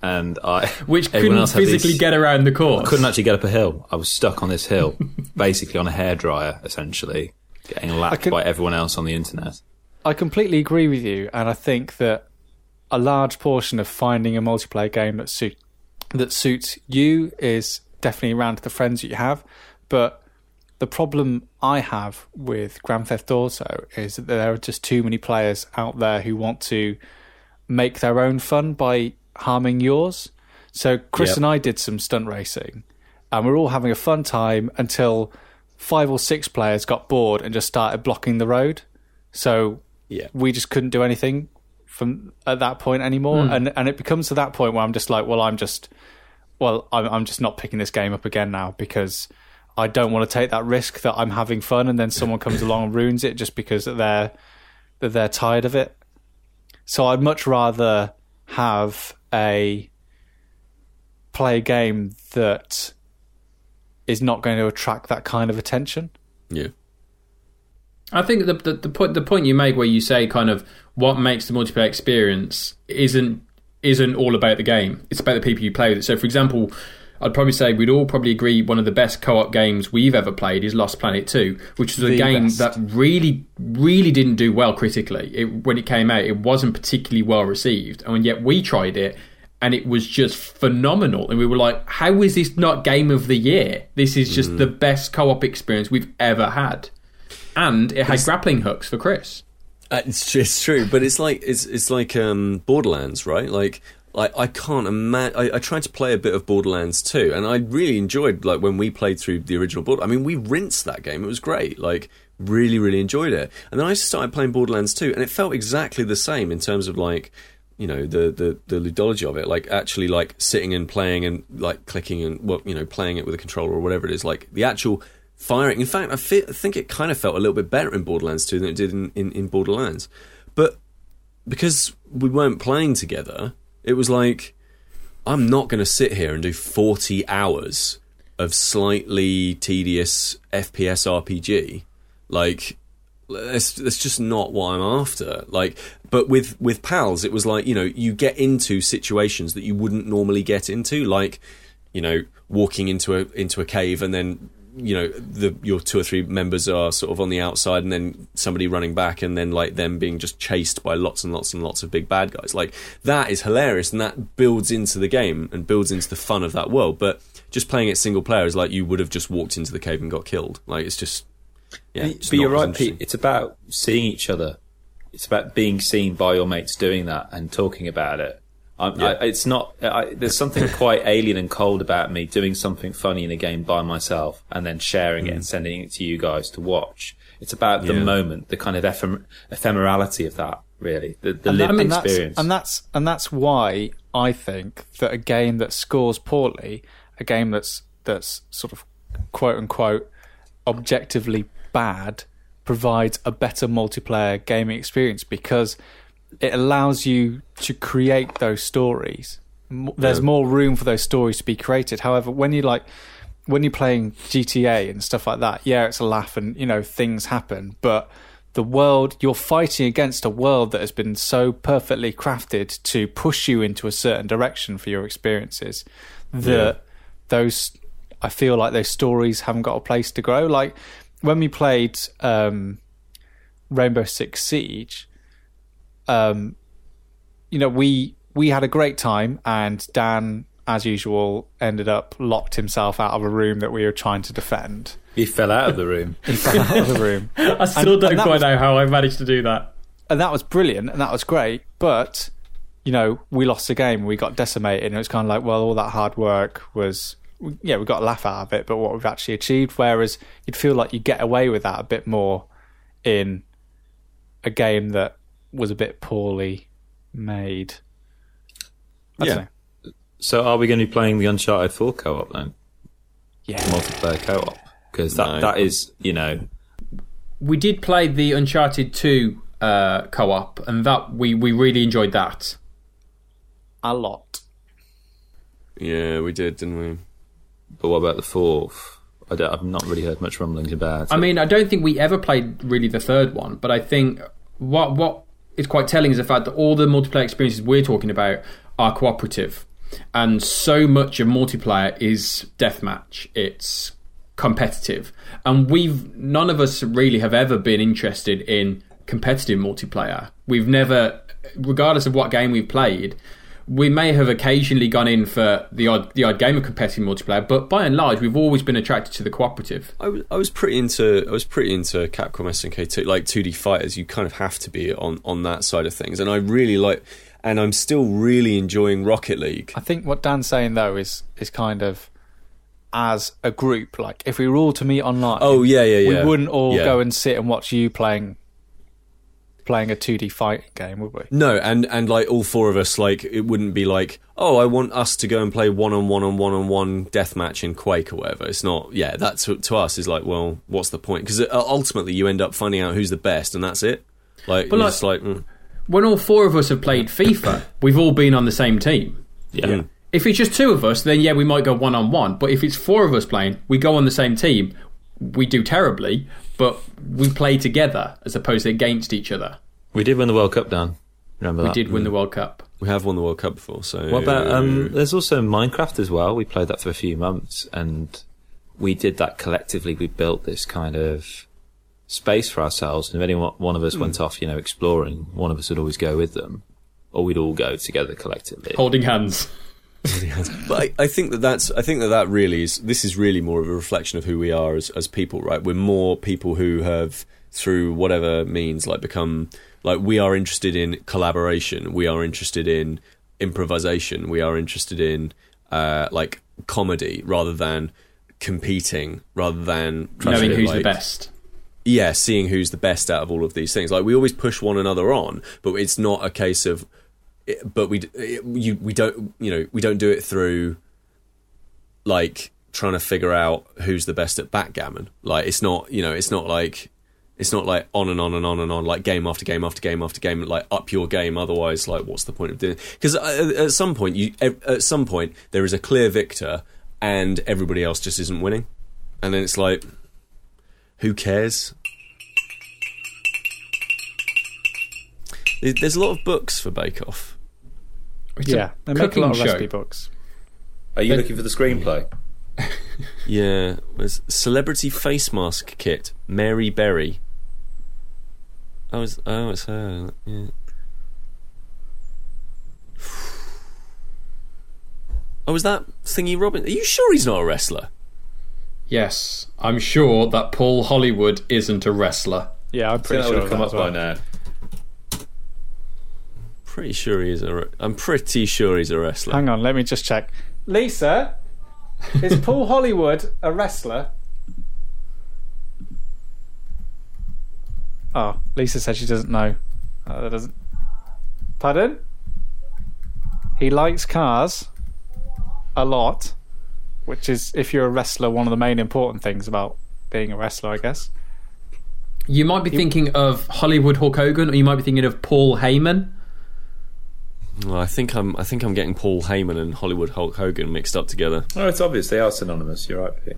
and I [LAUGHS] Which couldn't else these- physically get around the course. couldn't actually get up a hill. I was stuck on this hill, basically on a hairdryer, essentially getting lapped can- by everyone else on the internet. I completely agree with you, and I think that a large portion of finding a multiplayer game that suit that suits you is definitely around the friends that you have. But the problem I have with Grand Theft Auto is that there are just too many players out there who want to make their own fun by harming yours. So Kris Yep. and I did some stunt racing, and we we're all having a fun time until five or six players got bored and just started blocking the road. So Yeah. we just couldn't do anything from at that point anymore, hmm. and and it becomes to that point where I'm just like, well, I'm just, well, I'm I'm just not picking this game up again now because I don't want to take that risk that I'm having fun and then someone comes along and ruins it just because that they're that they're tired of it. So I'd much rather have a play a game that is not going to attract that kind of attention. Yeah. I think the, the the point the point you make where you say kind of what makes the multiplayer experience isn't isn't all about the game. It's about the people you play with. So, for example, I'd probably say we'd all probably agree one of the best co-op games we've ever played is Lost Planet Two, which was a The game best. that really really didn't do well critically. It, when it came out, it wasn't particularly well received, and yet we tried it. And it was just phenomenal. And we were like, how is this not game of the year? This is just the best co op experience we've ever had and it had grappling hooks for Kris. Uh, it's, it's true, but it's like it's it's like um, Borderlands, right? Like I, I can't imagine. I, I tried to play a bit of Borderlands too, and I really enjoyed like when we played through the original Border. I mean, we rinsed that game; it was great. Like really, really enjoyed it. And then I started playing Borderlands 2, and it felt exactly the same in terms of like you know the the the ludology of it like actually like sitting and playing and like clicking and well you know playing it with a controller or whatever it is like the actual firing. In fact I, I think it kind of felt a little bit better in Borderlands 2 than it did in, in, in Borderlands. But because we weren't playing together it was like I'm not going to sit here and do 40 hours of slightly tedious FPS RPG like that's that's just not what I'm after. Like, but with with pals, it was like you know you get into situations that you wouldn't normally get into, like you know walking into a into a cave and then you know the your two or three members are sort of on the outside and then somebody running back and then like them being just chased by lots and lots and lots of big bad guys. Like that is hilarious and that builds into the game and builds into the fun of that world. But just playing it single player is like you would have just walked into the cave and got killed. Like it's just yeah but but you're right. Pete. It's about seeing each other. It's about being seen by your mates doing that and talking about it. I'm, Yeah. I, it's not. I, there's something [LAUGHS] quite alien and cold about me doing something funny in a game by myself and then sharing it and sending it to you guys to watch. It's about the Mm. Yeah. moment, the kind of ephem- ephemerality of that. Really, the, the And lived and that's- experience. and that's and that's why I think that a game that scores poorly, a game that's that's sort of quote unquote objectively bad, provides a better multiplayer gaming experience because it allows you to create those stories. There's Yeah. more room for those stories to be created. However, when you like when you're playing GTA and stuff like that, yeah, it's a laugh and you know things happen, but the world you're fighting against a world that has been so perfectly crafted to push you into a certain direction for your experiences that those I feel like those stories haven't got a place to grow. Like when we played um, Rainbow Six Siege, um, you know, we we had a great time, and Dan, as usual, ended up locked himself out of a room that we were trying to defend. He fell out of the room. [LAUGHS] He fell out of the room, [LAUGHS] I still And- don't and quite was- know how I managed to do that. and that was brilliant, and that was great. But you know, we lost the game. We got decimated, and it was kind of like, well, all that hard work was. Yeah, we got a laugh out of it, but what we've actually achieved. Whereas you'd feel like you get away with that a bit more in a game that was a bit poorly made. I Yeah. So are we going to be playing the Uncharted 4 co-op then? Yeah. Multiplayer co-op? Because that, No. that is, you know, We did play the Uncharted 2 uh, co op, and that we, we really enjoyed that. A lot. Yeah, we did, didn't we? But what about the fourth? I don't, I've not really heard much rumblings about it. I mean, I don't think we ever played really the third one, but I think what what is quite telling is the fact that all the multiplayer experiences we're talking about are cooperative, and so much of multiplayer is deathmatch. It's competitive, and we've none of us really have ever been interested in competitive multiplayer. We've never, regardless of what game we've played. We may have occasionally gone in for the odd the odd game of competitive multiplayer, but by and large, we've always been attracted to the cooperative. I was, I was pretty into I was pretty into Capcom SNK two like two D fighters. You kind of have to be on on that side of things, and I really like, and I'm still really enjoying Rocket League. I think what Dan's saying though is is kind of as a group. Like if we were all to meet online, Oh yeah, yeah, yeah. we wouldn't all Yeah. go and sit and watch you playing playing a 2D fighting game, would we? No, and and like all four of us, like it wouldn't be like, oh, I want us to go and play one on one on one on one deathmatch in Quake or whatever. It's not. Yeah, that to, to us is like, well, what's the point? Because ultimately, you end up finding out who's the best, and that's it. Like, But like- like, mm, when all four of us have played FIFA, we've all been on the same team. yeah. yeah. If it's just two of us, then yeah, we might go one on one. But if it's four of us playing, we go on the same team. We do terribly, but we play together as opposed to against each other. We did win the World Cup, Dan. Remember We that? We did win the World Cup. we have won the World Cup before. So What about um? There's also Minecraft as well. We played that for a few months, and we did that collectively. We built this kind of space for ourselves, and if any one one of us went off, you know, exploring, one of us would always go with them, or we'd all go together collectively. Holding hands. But I, I think that that's I think that that really is this is really more of a reflection of who we are as as people, right? We're more people who have through whatever means like become like we are interested in collaboration, we are interested in improvisation, we are interested in uh, like comedy rather than competing, rather than Knowing who's the best. yeah, seeing who's the best out of all of these things. Like we always push one another on, but it's not a case of. But we you we don't you know we don't do it through like trying to figure out who's the best at backgammon. Like it's not you know it's not like it's not like on and on and on and on like game after game after game after game like up your game. Otherwise, like what's the point of doing? Because at some point you at some point there is a clear victor and everybody else just isn't winning, and then it's like who cares? There's a lot of books for Bake Off. It's yeah, they make a cooking lot of show. recipe books. Are you looking for the screenplay? [LAUGHS] Yeah, there's celebrity face mask kit, Mary Berry. Oh, it's, oh, it's her. Yeah. Oh, is that Thingy Robin? Are you sure he's not a wrestler? Yes, I'm sure that Paul Hollywood isn't a wrestler. Yeah, I'm pretty that sure would have come up that by now. Pretty sure he is a. Re- I'm pretty sure he's a wrestler. Hang on, let me just check. Lisa, is [LAUGHS] Paul Hollywood a wrestler? Oh, Lisa said she doesn't know. Uh, that doesn't. Pardon? He likes cars a lot, which is, if you're a wrestler, one of the main important things about being a wrestler, I guess. You might be thinking of Hollywood Hulk Hogan, or you might be thinking of Paul Heyman. Well, I think I'm. I think I'm getting Paul Heyman and Hollywood Hulk Hogan mixed up together. Oh, it's obvious they are synonymous. You're right, Pete.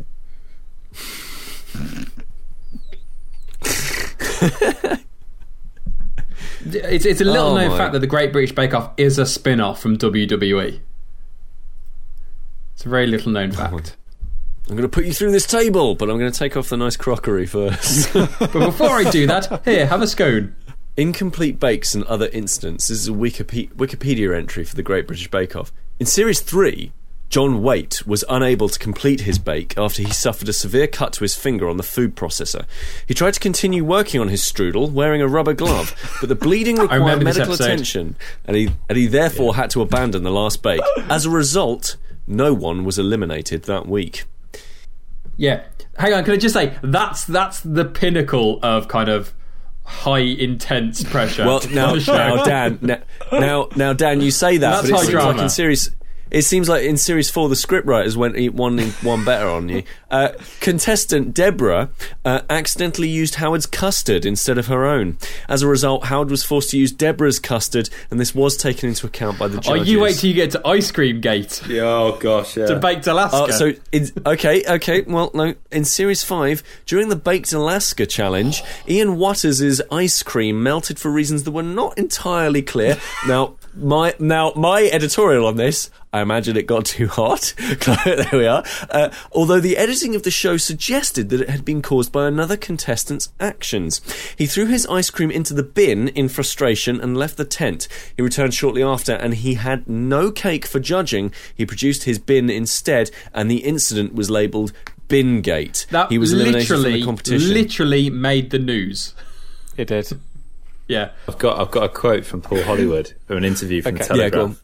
[LAUGHS] It's, it's a little Oh known my- fact that the Great British Bake Off is a spin off from WWE. It's a very little known fact. Oh I'm going to put you through this table, but I'm going to take off the nice crockery first. [LAUGHS] But before I do that, here, have a scone. Incomplete bakes and other incidents. This is a Wikipedia, Wikipedia entry for the Great British Bake Off. In Series 3, John Whaite was unable to complete his bake after he suffered a severe cut to his finger on the food processor. He tried to continue working on his strudel wearing a rubber glove, but the bleeding [LAUGHS] required medical attention, and he, and he therefore had to abandon the last bake. As a result, no one was eliminated that week. Yeah. Hang on, can I just say that's that's the pinnacle of kind of high intense pressure. Well, [LAUGHS] now, now, Dan, now, now, Dan, you say that, That's but it high seems like in series. It seems like in series four, the scriptwriters went one one better on you. Uh, contestant Deborah uh, accidentally used Howard's custard instead of her own. As a result, Howard was forced to use Deborah's custard, and this was taken into account by the judges. Oh, you wait till you get to Ice Cream Gate Oh gosh, yeah. to Baked Alaska. Oh, so in, okay, okay. Well, no. In series five, during the Baked Alaska challenge, Iain Watters' ice cream melted for reasons that were not entirely clear. now, my now my editorial on this. I imagine it got [LAUGHS] too hot. [LAUGHS] there we are. Uh, although the editing of the show suggested that it had been caused by another contestant's actions. He threw his ice cream into the bin in frustration and left the tent. He returned shortly after and he had no cake for judging. He produced his bin instead and the incident was labelled Bingate. that he was eliminated from the competition. literally made the news. It did. Yeah. I've got I've got a quote from Paul Hollywood from an interview from Okay. the yeah, Telegraph. go on.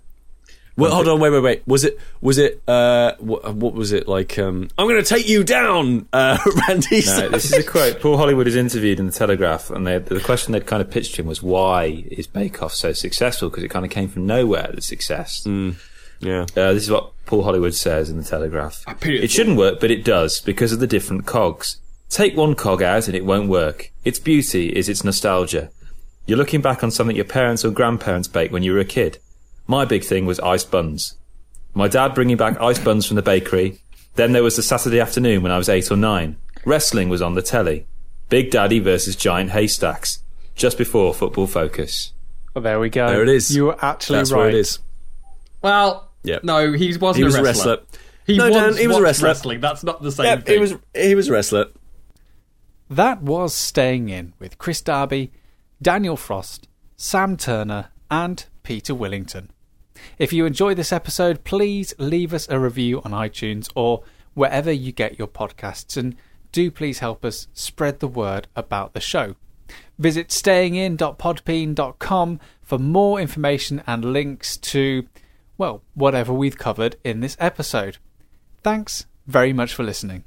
Well, hold on, wait, wait, wait. Was it? Was it? Uh, what, what was it like? Um, I'm going to take you down, uh, [LAUGHS] Randy. No, this is a quote. Paul Hollywood is interviewed in the Telegraph, and they, the question they'd kind of pitched to him was, "Why is Bake Off so successful?" Because it kind of came from nowhere. The success. yeah. Uh, this is what Paul Hollywood says in the Telegraph. It shouldn't work, but it does because of the different cogs. Take one cog out and it won't work. Its beauty is its nostalgia. You're looking back on something your parents or grandparents baked when you were a kid. My big thing was ice buns. My dad bringing back ice buns from the bakery. Then there was the Saturday afternoon when I was eight or nine. Wrestling was on the telly. Big Daddy versus Giant Haystacks. Just before Football Focus. Well, there we go. There it is. You were actually right. That's right. where it is. Well, Yep. no, he wasn't He was a a wrestler. wrestler. He No, Dan, he was a wrestler. Wrestling. That's not the same Yeah, thing. he was. He was a wrestler. That was Staying In with Kris Darby, Daniel Frost, Sam Turner, and Peter Willington. If you enjoy this episode, please leave us a review on iTunes or wherever you get your podcasts, and do please help us spread the word about the show. Visit stayingin.podbean.com for more information and links to, well, whatever we've covered in this episode. Thanks very much for listening.